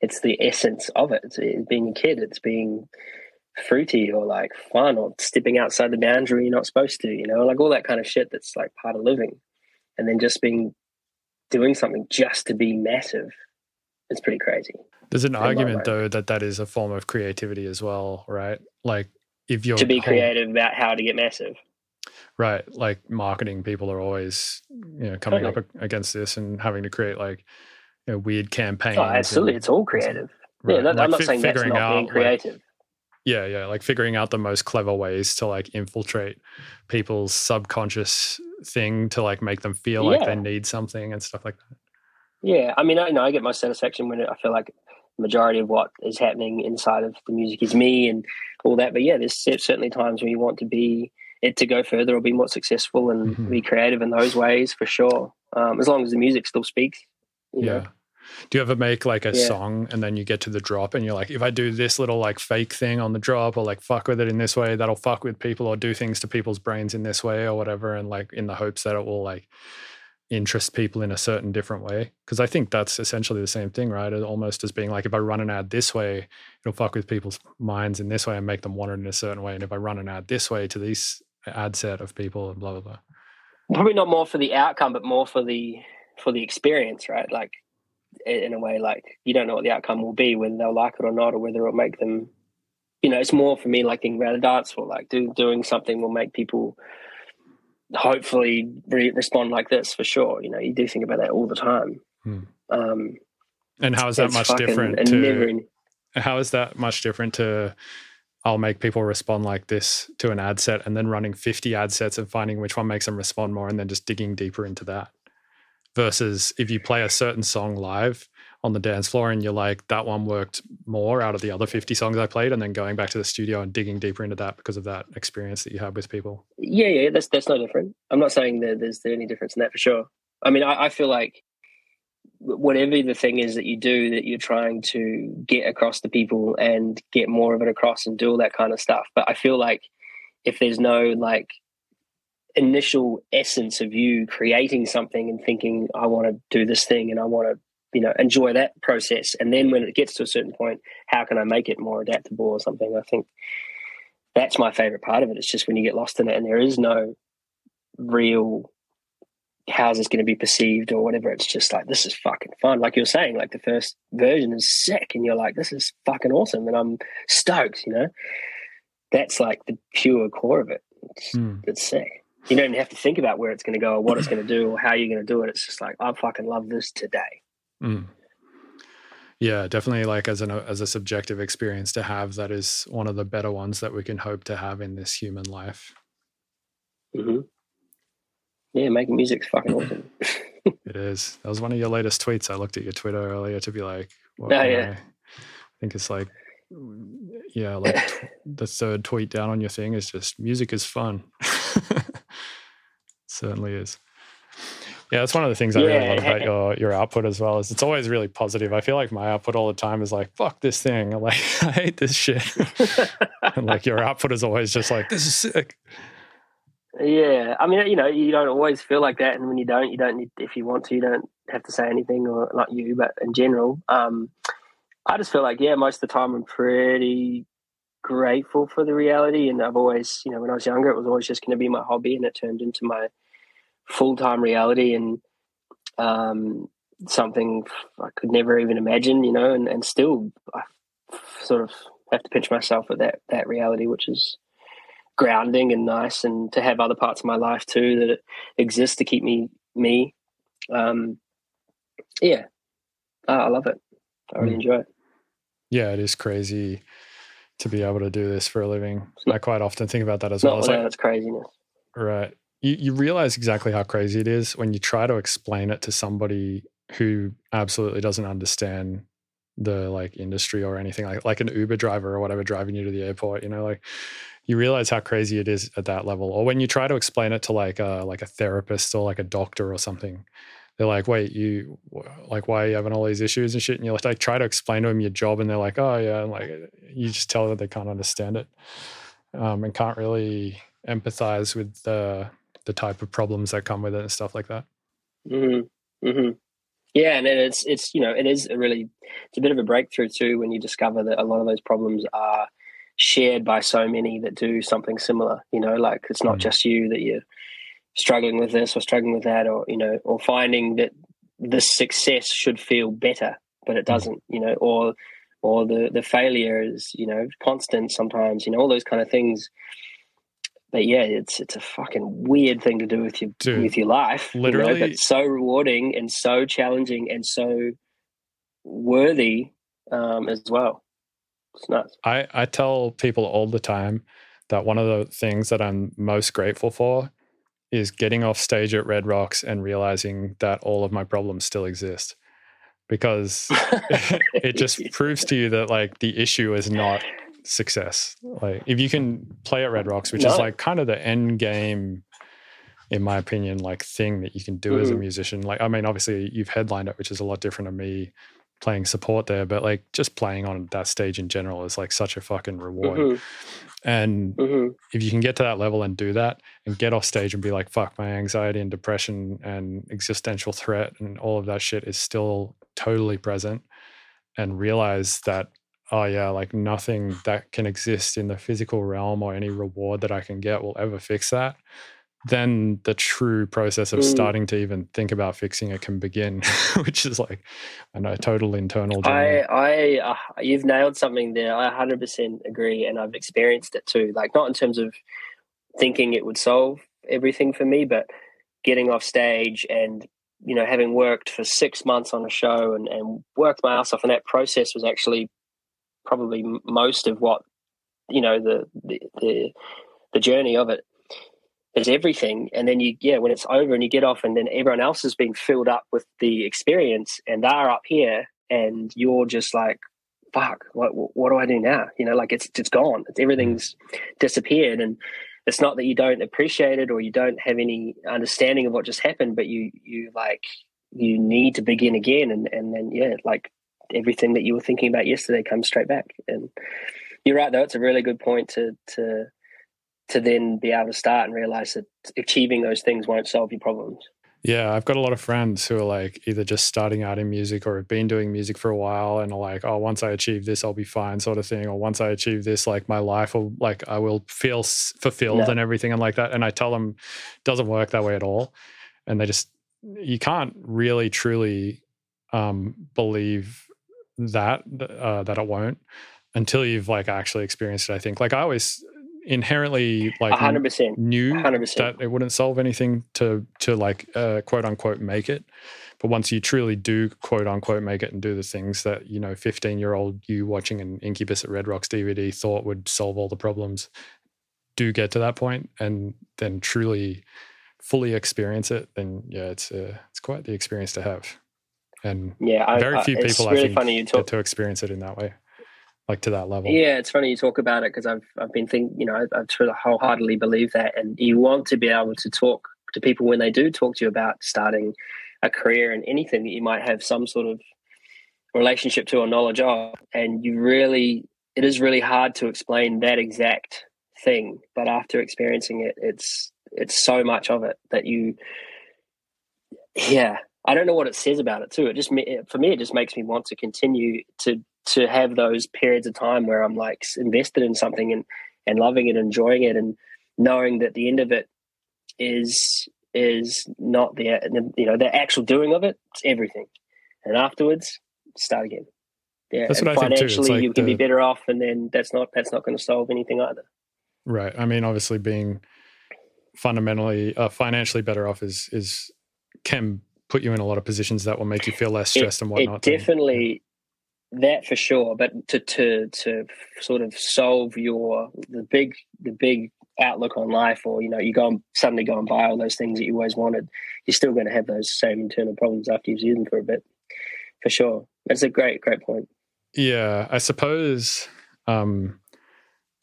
Speaker 1: it's the essence of it. It's, it's being a kid. It's being fruity or like fun or stepping outside the boundary you're not supposed to, you know, like all that kind of shit that's like part of living. And then just being doing something just to be massive it's pretty crazy.
Speaker 2: There's an argument though that that is a form of creativity as well, right? Like if you're
Speaker 1: to be creative about how to get massive.
Speaker 2: Right, like marketing people are always you know coming totally. up against this and having to create like you know, weird campaigns.
Speaker 1: Oh, absolutely, and, it's all creative. Right. Yeah, that, like I'm not saying that's not out, being creative.
Speaker 2: Like, yeah, yeah, like figuring out the most clever ways to like infiltrate people's subconscious thing to like make them feel yeah. like they need something and stuff like that.
Speaker 1: Yeah, I mean, I know I get my satisfaction when I feel like majority of what is happening inside of the music is me and all that. But yeah, there's certainly times when you want to be it to go further or be more successful and mm-hmm. be creative in those ways for sure. Um, as long as the music still speaks. yeah. Know.
Speaker 2: Do you ever make like a yeah. song and then you get to the drop and you're like, if I do this little like fake thing on the drop or like fuck with it in this way, that'll fuck with people or do things to people's brains in this way or whatever, and like in the hopes that it will like interest people in a certain different way. Because i think that's essentially the same thing right? Almost as being like if i run an ad this way it'll fuck with people's minds in this way and make them want it in a certain way. And if i run an ad this way to this ad set of people and blah blah blah.
Speaker 1: Probably not more for the outcome but more for the for the experience right? Like in a way like you don't know what the outcome will be whether they'll like it or not or whether it'll make them you know it's more for me like about a dance for like do, doing something will make people hopefully re- respond like this for sure. You know, you do think about that all the time. Hmm. Um,
Speaker 2: and how is that much different to? how is that much different to? I'll make people respond like this to an ad set, and then running fifty ad sets and finding which one makes them respond more, and then just digging deeper into that. Versus if you play a certain song live, on the dance floor and you're like that one worked more out of the other 50 songs i played and then going back to the studio and digging deeper into that because of that experience that you had with people.
Speaker 1: Yeah yeah that's that's no different. I'm not saying that there's any difference in that for sure. I mean i, I feel like whatever the thing is that you do that you're trying to get across to people and get more of it across and do all that kind of stuff but i feel like if there's no like initial essence of you creating something and thinking i want to do this thing and i want to you know enjoy that process. And then when it gets to a certain point how can i make it more adaptable or something? I think that's my favorite part of it. It's just when you get lost in it and there is no real how's this going to be perceived or whatever it's just like this is fucking fun. Like you're saying like the first version is sick and you're like this is fucking awesome and i'm stoked you know? That's like the pure core of it. It's, mm. it's sick. You don't even have to think about where it's going to go or what it's going to do or how you're going to do it. It's just like i fucking love this today
Speaker 2: Mm. Yeah, definitely. Like as an as a subjective experience to have, that is one of the better ones that we can hope to have in this human life.
Speaker 1: Mm-hmm. Yeah, making music's fucking awesome.
Speaker 2: it is. That was one of your latest tweets. I looked at your Twitter earlier to be like, oh, yeah. I, I think it's like, yeah, like the third tweet down on your thing is just music is fun. Certainly is. Yeah, that's one of the things I yeah. really love about your your output as well. Is it's always really positive. I feel like my output all the time is like, "Fuck this thing," I'm like I hate this shit, and like your output is always just like, "This is sick."
Speaker 1: Yeah, I mean, you know, you don't always feel like that, and when you don't, you don't need. If you want to, you don't have to say anything, or not you, but in general, um, I just feel like, yeah, most of the time, I'm pretty grateful for the reality, and I've always, you know, when I was younger, it was always just going to be my hobby, and it turned into my full time reality and um, something I could never even imagine, you know, and, and still I sort of have to pinch myself at that that reality, which is grounding and nice, and to have other parts of my life too that exist to keep me me. Um, yeah, I love it. I really mm. enjoy it.
Speaker 2: Yeah, it is crazy to be able to do this for a living. I quite often think about that as
Speaker 1: well.
Speaker 2: It's
Speaker 1: like, it's craziness.
Speaker 2: Right. You, you realize exactly how crazy it is when you try to explain it to somebody who absolutely doesn't understand the like industry or anything like like an Uber driver or whatever driving you to the airport. You know, like you realize how crazy it is at that level. Or when you try to explain it to like a like a therapist or like a doctor or something, they're like, "Wait, you like why are you having all these issues and shit?" And you like, try to explain to them your job, and they're like, "Oh yeah," and like you just tell them they can't understand it um, and can't really empathize with the the type of problems that come with it and stuff like that.
Speaker 1: Mm-hmm. Mm-hmm. Yeah, and it's it's you know it is a really it's a bit of a breakthrough too when you discover that a lot of those problems are shared by so many that do something similar. You know, like it's not mm. just you that you're struggling with this or struggling with that, or you know, or finding that the success should feel better, but it mm. doesn't. You know, or or the the failure is you know constant sometimes. You know, all those kind of things but yeah, it's it's a fucking weird thing to do with your Dude, with your life.
Speaker 2: Literally,
Speaker 1: you know, but so rewarding and so challenging and so worthy um, as well. It's nuts.
Speaker 2: I I tell people all the time that one of the things that I'm most grateful for is getting off stage at Red Rocks and realizing that all of my problems still exist because it just proves to you that like the issue is not success. Like if you can play at Red Rocks, which no. is like kind of the end game, in my opinion, like thing that you can do mm-hmm. as a mm-hmm. musician. Like I mean, obviously you've headlined it, which is a lot different to me playing support there, but like just playing on that stage in general is like such a fucking reward. Mm-hmm. And mm-hmm. if you can get to that level and do that and get off stage and be like, fuck, my anxiety and depression and existential threat and all of that shit is still totally present and realize that oh yeah, like nothing that can exist in the physical realm or any reward that I can get will ever fix that, then the true process of mm. starting to even think about fixing it can begin, which is like I know total internal.
Speaker 1: Journey. I, I, uh, you've nailed something there. I 100% agree, and I've experienced it too. Like not in terms of thinking it would solve everything for me, but getting off stage and you know having worked for six months on a show and, and worked my ass off, and that process was actually probably most of what you know the the the, the journey of it is everything. And then you yeah when it's over and you get off and then everyone else has been filled up with the experience and they're up here and you're just like fuck what what do i do now? You know like it's it's gone. It's everything's disappeared. And it's not that you don't appreciate it or you don't have any understanding of what just happened but you you like you need to begin again. And and then yeah like everything that you were thinking about yesterday comes straight back. And you're right, though; it's a really good point to to to then be able to start and realize that achieving those things won't solve your problems.
Speaker 2: Yeah, I've got a lot of friends who are like either just starting out in music or have been doing music for a while and are like, oh, once I achieve this, I'll be fine, sort of thing. Or once I achieve this, like my life will, like, I will feel fulfilled no. and everything and like that. And I tell them, it doesn't work that way at all. And they just, you can't really truly um, believe that uh, that it won't until you've like actually experienced it. I think like I always inherently like
Speaker 1: 100%
Speaker 2: knew
Speaker 1: 100%.
Speaker 2: that it wouldn't solve anything to to like uh, quote unquote make it but once you truly do quote unquote make it and do the things that you know 15 year old you watching an incubus at red rocks dvd thought would solve all the problems do get to that point and then truly fully experience it then yeah it's uh, it's quite the experience to have and
Speaker 1: yeah,
Speaker 2: very few people really I think funny you talk- get to experience it in that way, like to that level.
Speaker 1: Yeah, it's funny you talk about it because I've I've been thinking, you know, I, I sort wholeheartedly believe that, and you want to be able to talk to people when they do talk to you about starting a career and anything that you might have some sort of relationship to or knowledge of, and you really, it is really hard to explain that exact thing, but after experiencing it, it's it's so much of it that you yeah I don't know what it says about it too. It just for me, it just makes me want to continue to to have those periods of time where I'm like invested in something and and loving it, enjoying it, and knowing that the end of it is is not the you know the actual doing of it. It's everything, and afterwards start again. Yeah,
Speaker 2: That's
Speaker 1: and
Speaker 2: what I think too.
Speaker 1: Financially
Speaker 2: like
Speaker 1: you can be better off, and then that's not that's not going to solve anything either.
Speaker 2: Right. I mean, obviously, being fundamentally uh, financially better off is is can put you in a lot of positions that will make you feel less stressed and whatnot.
Speaker 1: It definitely that for sure, but to to to sort of solve your the big the big outlook on life, or you know, you go and suddenly go and buy all those things that you always wanted, you're still going to have those same internal problems after you've used them for a bit, for sure. That's a great great point.
Speaker 2: Yeah, I suppose um,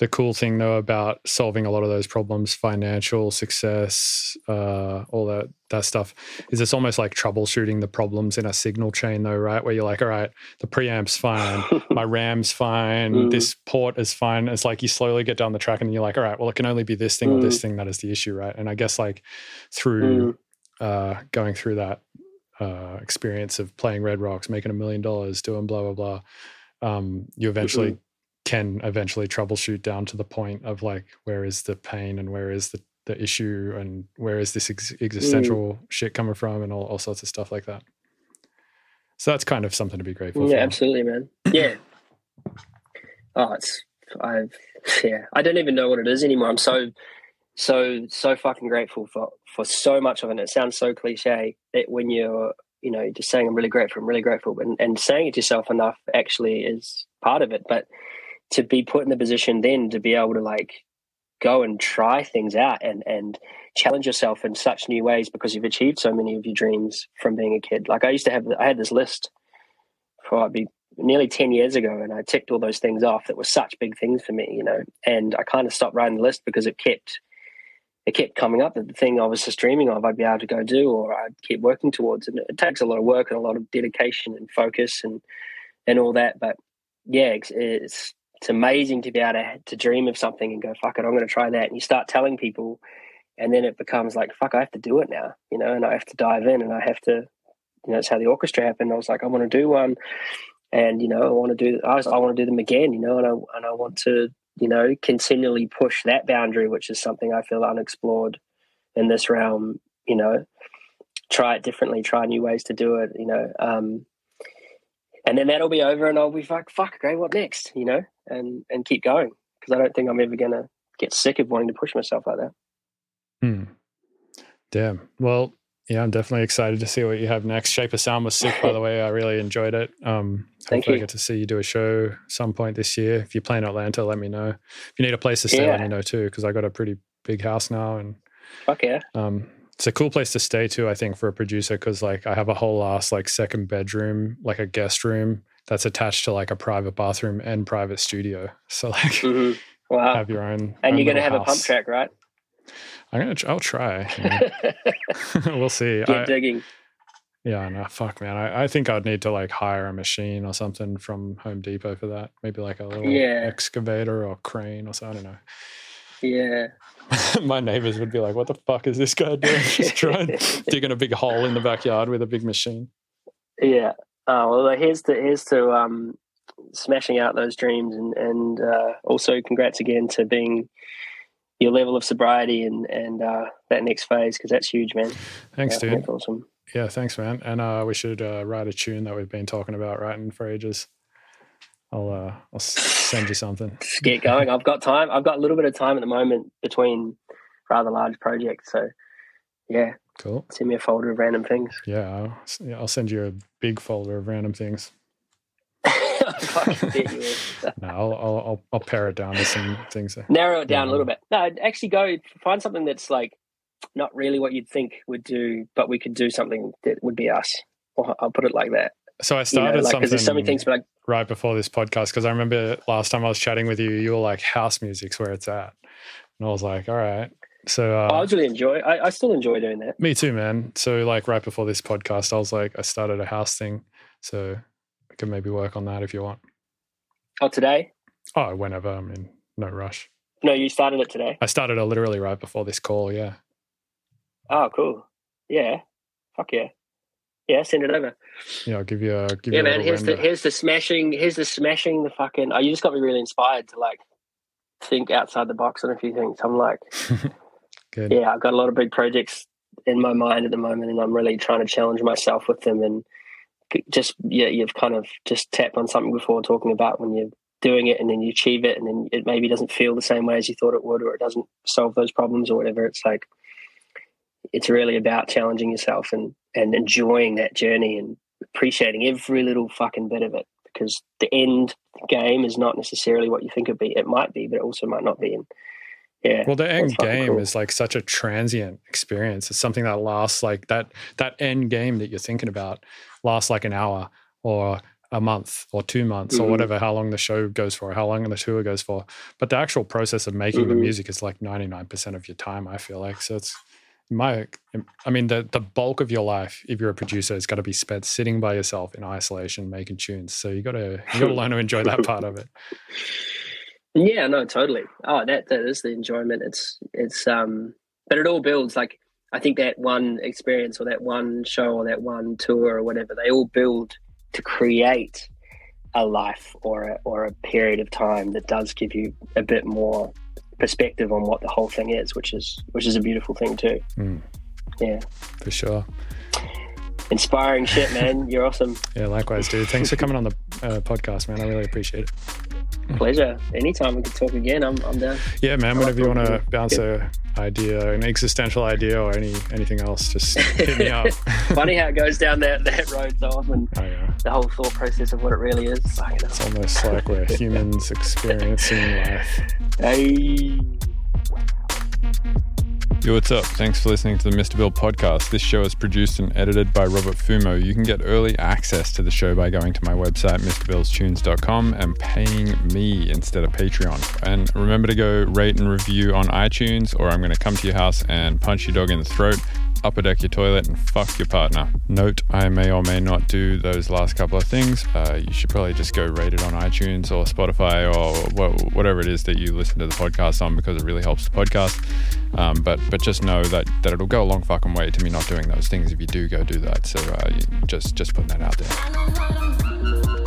Speaker 2: the cool thing though about solving a lot of those problems, financial success, uh, all that that stuff, is it's almost like troubleshooting the problems in a signal chain though, right? Where you're like, all right, the preamp's fine, my RAM's fine,
Speaker 1: Mm.
Speaker 2: this port is fine. It's like you slowly get down the track and you're like, all right, well, it can only be this thing or this thing that is the issue, right? And I guess like through
Speaker 1: Mm.
Speaker 2: uh, going through that uh, experience of playing Red Rocks, making a million dollars, doing blah blah blah, um, you eventually can eventually troubleshoot down to the point of like where is the pain and where is the the issue and where is this ex- mm. existential shit coming from and all, all sorts of stuff like that. So that's kind of something to be grateful
Speaker 1: Yeah,
Speaker 2: for.
Speaker 1: absolutely, man. Yeah. oh, it's I've yeah. I don't even know what it is anymore. I'm so so so fucking grateful for for so much of it. And it sounds so cliche that when you're you know just saying I'm really grateful, I'm really grateful, and, and saying it to yourself enough actually is part of it. But to be put in the position then to be able to like go and try things out and and challenge yourself in such new ways because you've achieved so many of your dreams from being a kid. Like I used to have, I had this list be nearly 10 years ago and I ticked all those things off that were such big things for me, you know, and I kind of stopped writing the list because it kept, it kept coming up that the thing I was just dreaming of, I'd be able to go do, or I'd keep working towards. And it takes a lot of work and a lot of dedication and focus and, and all that. But yeah, it's, it's, it's amazing to be able to, to dream of something and go, fuck it, I'm going to try that. And you start telling people and then it becomes like, fuck, I have to do it now, you know, and I have to dive in and I have to, you know, it's how the orchestra happened. I was like, I want to do one and, you know, I want to do, I, was, I want to do them again, you know, and I, and I want to, you know, continually push that boundary, which is something I feel unexplored in this realm, you know, try it differently, try new ways to do it, you know, um, and then that'll be over and I'll be like, fuck, great, what next, you know, and, and keep going. Cause I don't think I'm ever going to get sick of wanting to push myself like that.
Speaker 2: Hmm. Damn. Well, yeah, I'm definitely excited to see what you have next. Shape of Sound was sick, by the way. I really enjoyed it. Um,
Speaker 1: Thank
Speaker 2: hopefully I get to see you do a show some point this year. If you play in Atlanta, let me know. If you need a place to stay, let me know too, because I got a pretty big house now, and
Speaker 1: Fuck yeah.
Speaker 2: um, it's a cool place to stay too. I think for a producer, because like I have a whole ass like second bedroom, like a guest room that's attached to like a private bathroom and private studio. So like
Speaker 1: hmm Wow.
Speaker 2: have your own.
Speaker 1: and
Speaker 2: own
Speaker 1: you're going to
Speaker 2: little
Speaker 1: have a pump track, right?
Speaker 2: I'm gonna. I'll try. know. we'll see. I-
Speaker 1: digging.
Speaker 2: Yeah, no, fuck, man. I, I think I'd need to like hire a machine or something from Home Depot for that. Maybe like a little
Speaker 1: Yeah.
Speaker 2: excavator or crane or something. I don't know. Yeah. My neighbors would be like, "What the fuck is this guy doing? Just trying digging a big hole in the backyard with a big machine."
Speaker 1: Yeah. Oh well, here's to here's to um, smashing out those dreams, and and uh, also congrats again to being your level of sobriety and and uh, that next phase because that's huge, man.
Speaker 2: Thanks,
Speaker 1: Yeah,
Speaker 2: dude.
Speaker 1: That's awesome.
Speaker 2: Yeah, thanks, man. And uh, we should uh, write a tune that we've been talking about writing for ages. I'll uh, I'll send you something.
Speaker 1: Get going. I've got time. I've got a little bit of time at the moment between rather large projects, so yeah,
Speaker 2: Cool.
Speaker 1: send me a folder of random things.
Speaker 2: Yeah, I'll, I'll send you a big folder of random things.
Speaker 1: I fucking bet you.
Speaker 2: No, I'll I'll I'll, pare it down to some things.
Speaker 1: narrow it down a little bit. No, actually go find something that's like not really what you'd think would do, but we could do something that would be us. Or I'll put it like that.
Speaker 2: So I
Speaker 1: You know,
Speaker 2: started
Speaker 1: like
Speaker 2: something.
Speaker 1: there's so many things, but like
Speaker 2: right before this podcast because I remember last time I was chatting with you, you were like, "House music's where it's at," and I was like, "All right." So uh,
Speaker 1: I was really enjoy. I, I still enjoy doing that.
Speaker 2: me too, man. So like right before this podcast, I was like, I started a house thing, so I can maybe work on that if you want.
Speaker 1: Oh, today?
Speaker 2: Oh, whenever. I mean, no rush.
Speaker 1: No, you started it today.
Speaker 2: I started it literally right before this call. Yeah.
Speaker 1: Oh, cool. Yeah. Fuck yeah. Yeah, send it over.
Speaker 2: Yeah, I'll give you a give
Speaker 1: yeah,
Speaker 2: you a
Speaker 1: man. Here's the here's the smashing. Here's the smashing. The fucking. Oh, you just got me really inspired to like think outside the box on a few things. I'm like,
Speaker 2: Good.
Speaker 1: yeah, I've got a lot of big projects in my mind at the moment, and I'm really trying to challenge myself with them. And just yeah, you've kind of just tapped on something before talking about when you're doing it and then you achieve it, and then it maybe doesn't feel the same way as you thought it would, or it doesn't solve those problems or whatever. It's like it's really about challenging yourself and and enjoying that journey and appreciating every little fucking bit of it because the end game is not necessarily what you think it be. It might be, but it also might not be. And yeah.
Speaker 2: Well, the end game cool. is like such a transient experience. It's something that lasts like that. That end game that you're thinking about lasts like an hour or a month or two months mm-hmm. or whatever, how long the show goes for, how long the tour goes for. But the actual process of making mm-hmm. the music is like 99% of your time, I feel like. So it's my, I mean, the, the bulk of your life, if you're a producer, is got to be spent sitting by yourself in isolation, making tunes. So you got to, you got to learn to enjoy that part of it.
Speaker 1: Yeah, no, totally. Oh, that that is the enjoyment. It's it's um, but it all builds. Like I think that one experience or that one show or that one tour or whatever, they all build to create a life or a, or a period of time that does give you a bit more perspective on what the whole thing is, which is which is a beautiful thing too. Mm. Yeah,
Speaker 2: for sure.
Speaker 1: Inspiring shit, man. You're awesome.
Speaker 2: yeah, likewise, dude. Thanks for coming on the uh, podcast, man. I really appreciate it.
Speaker 1: Pleasure. Anytime we can talk again, I'm, I'm down.
Speaker 2: Yeah, man. Whenever you want to bounce a idea, an existential idea, or any anything else, just hit me up.
Speaker 1: Funny how it goes down that, that road so often. Oh, yeah. The whole thought process of what it really is.
Speaker 2: It's almost like we're humans experiencing life.
Speaker 1: Hey.
Speaker 4: Yo, what's up? Thanks for listening to the Mr. Bill podcast. This show is produced and edited by Robert Fumo. You can get early access to the show by going to my website, MrBillsTunes.com, and paying me instead of Patreon. And remember to go rate and review on iTunes, or I'm going to come to your house and punch your dog in the throat upper deck your toilet and fuck your partner. Note, I may or may not do those last couple of things. Uh, you should probably just go rate it on iTunes or Spotify or whatever it is that you listen to the podcast on because it really helps the podcast. Um, but but just know that, that it'll go a long fucking way to me not doing those things if you do go do that. So uh, just just putting that out there.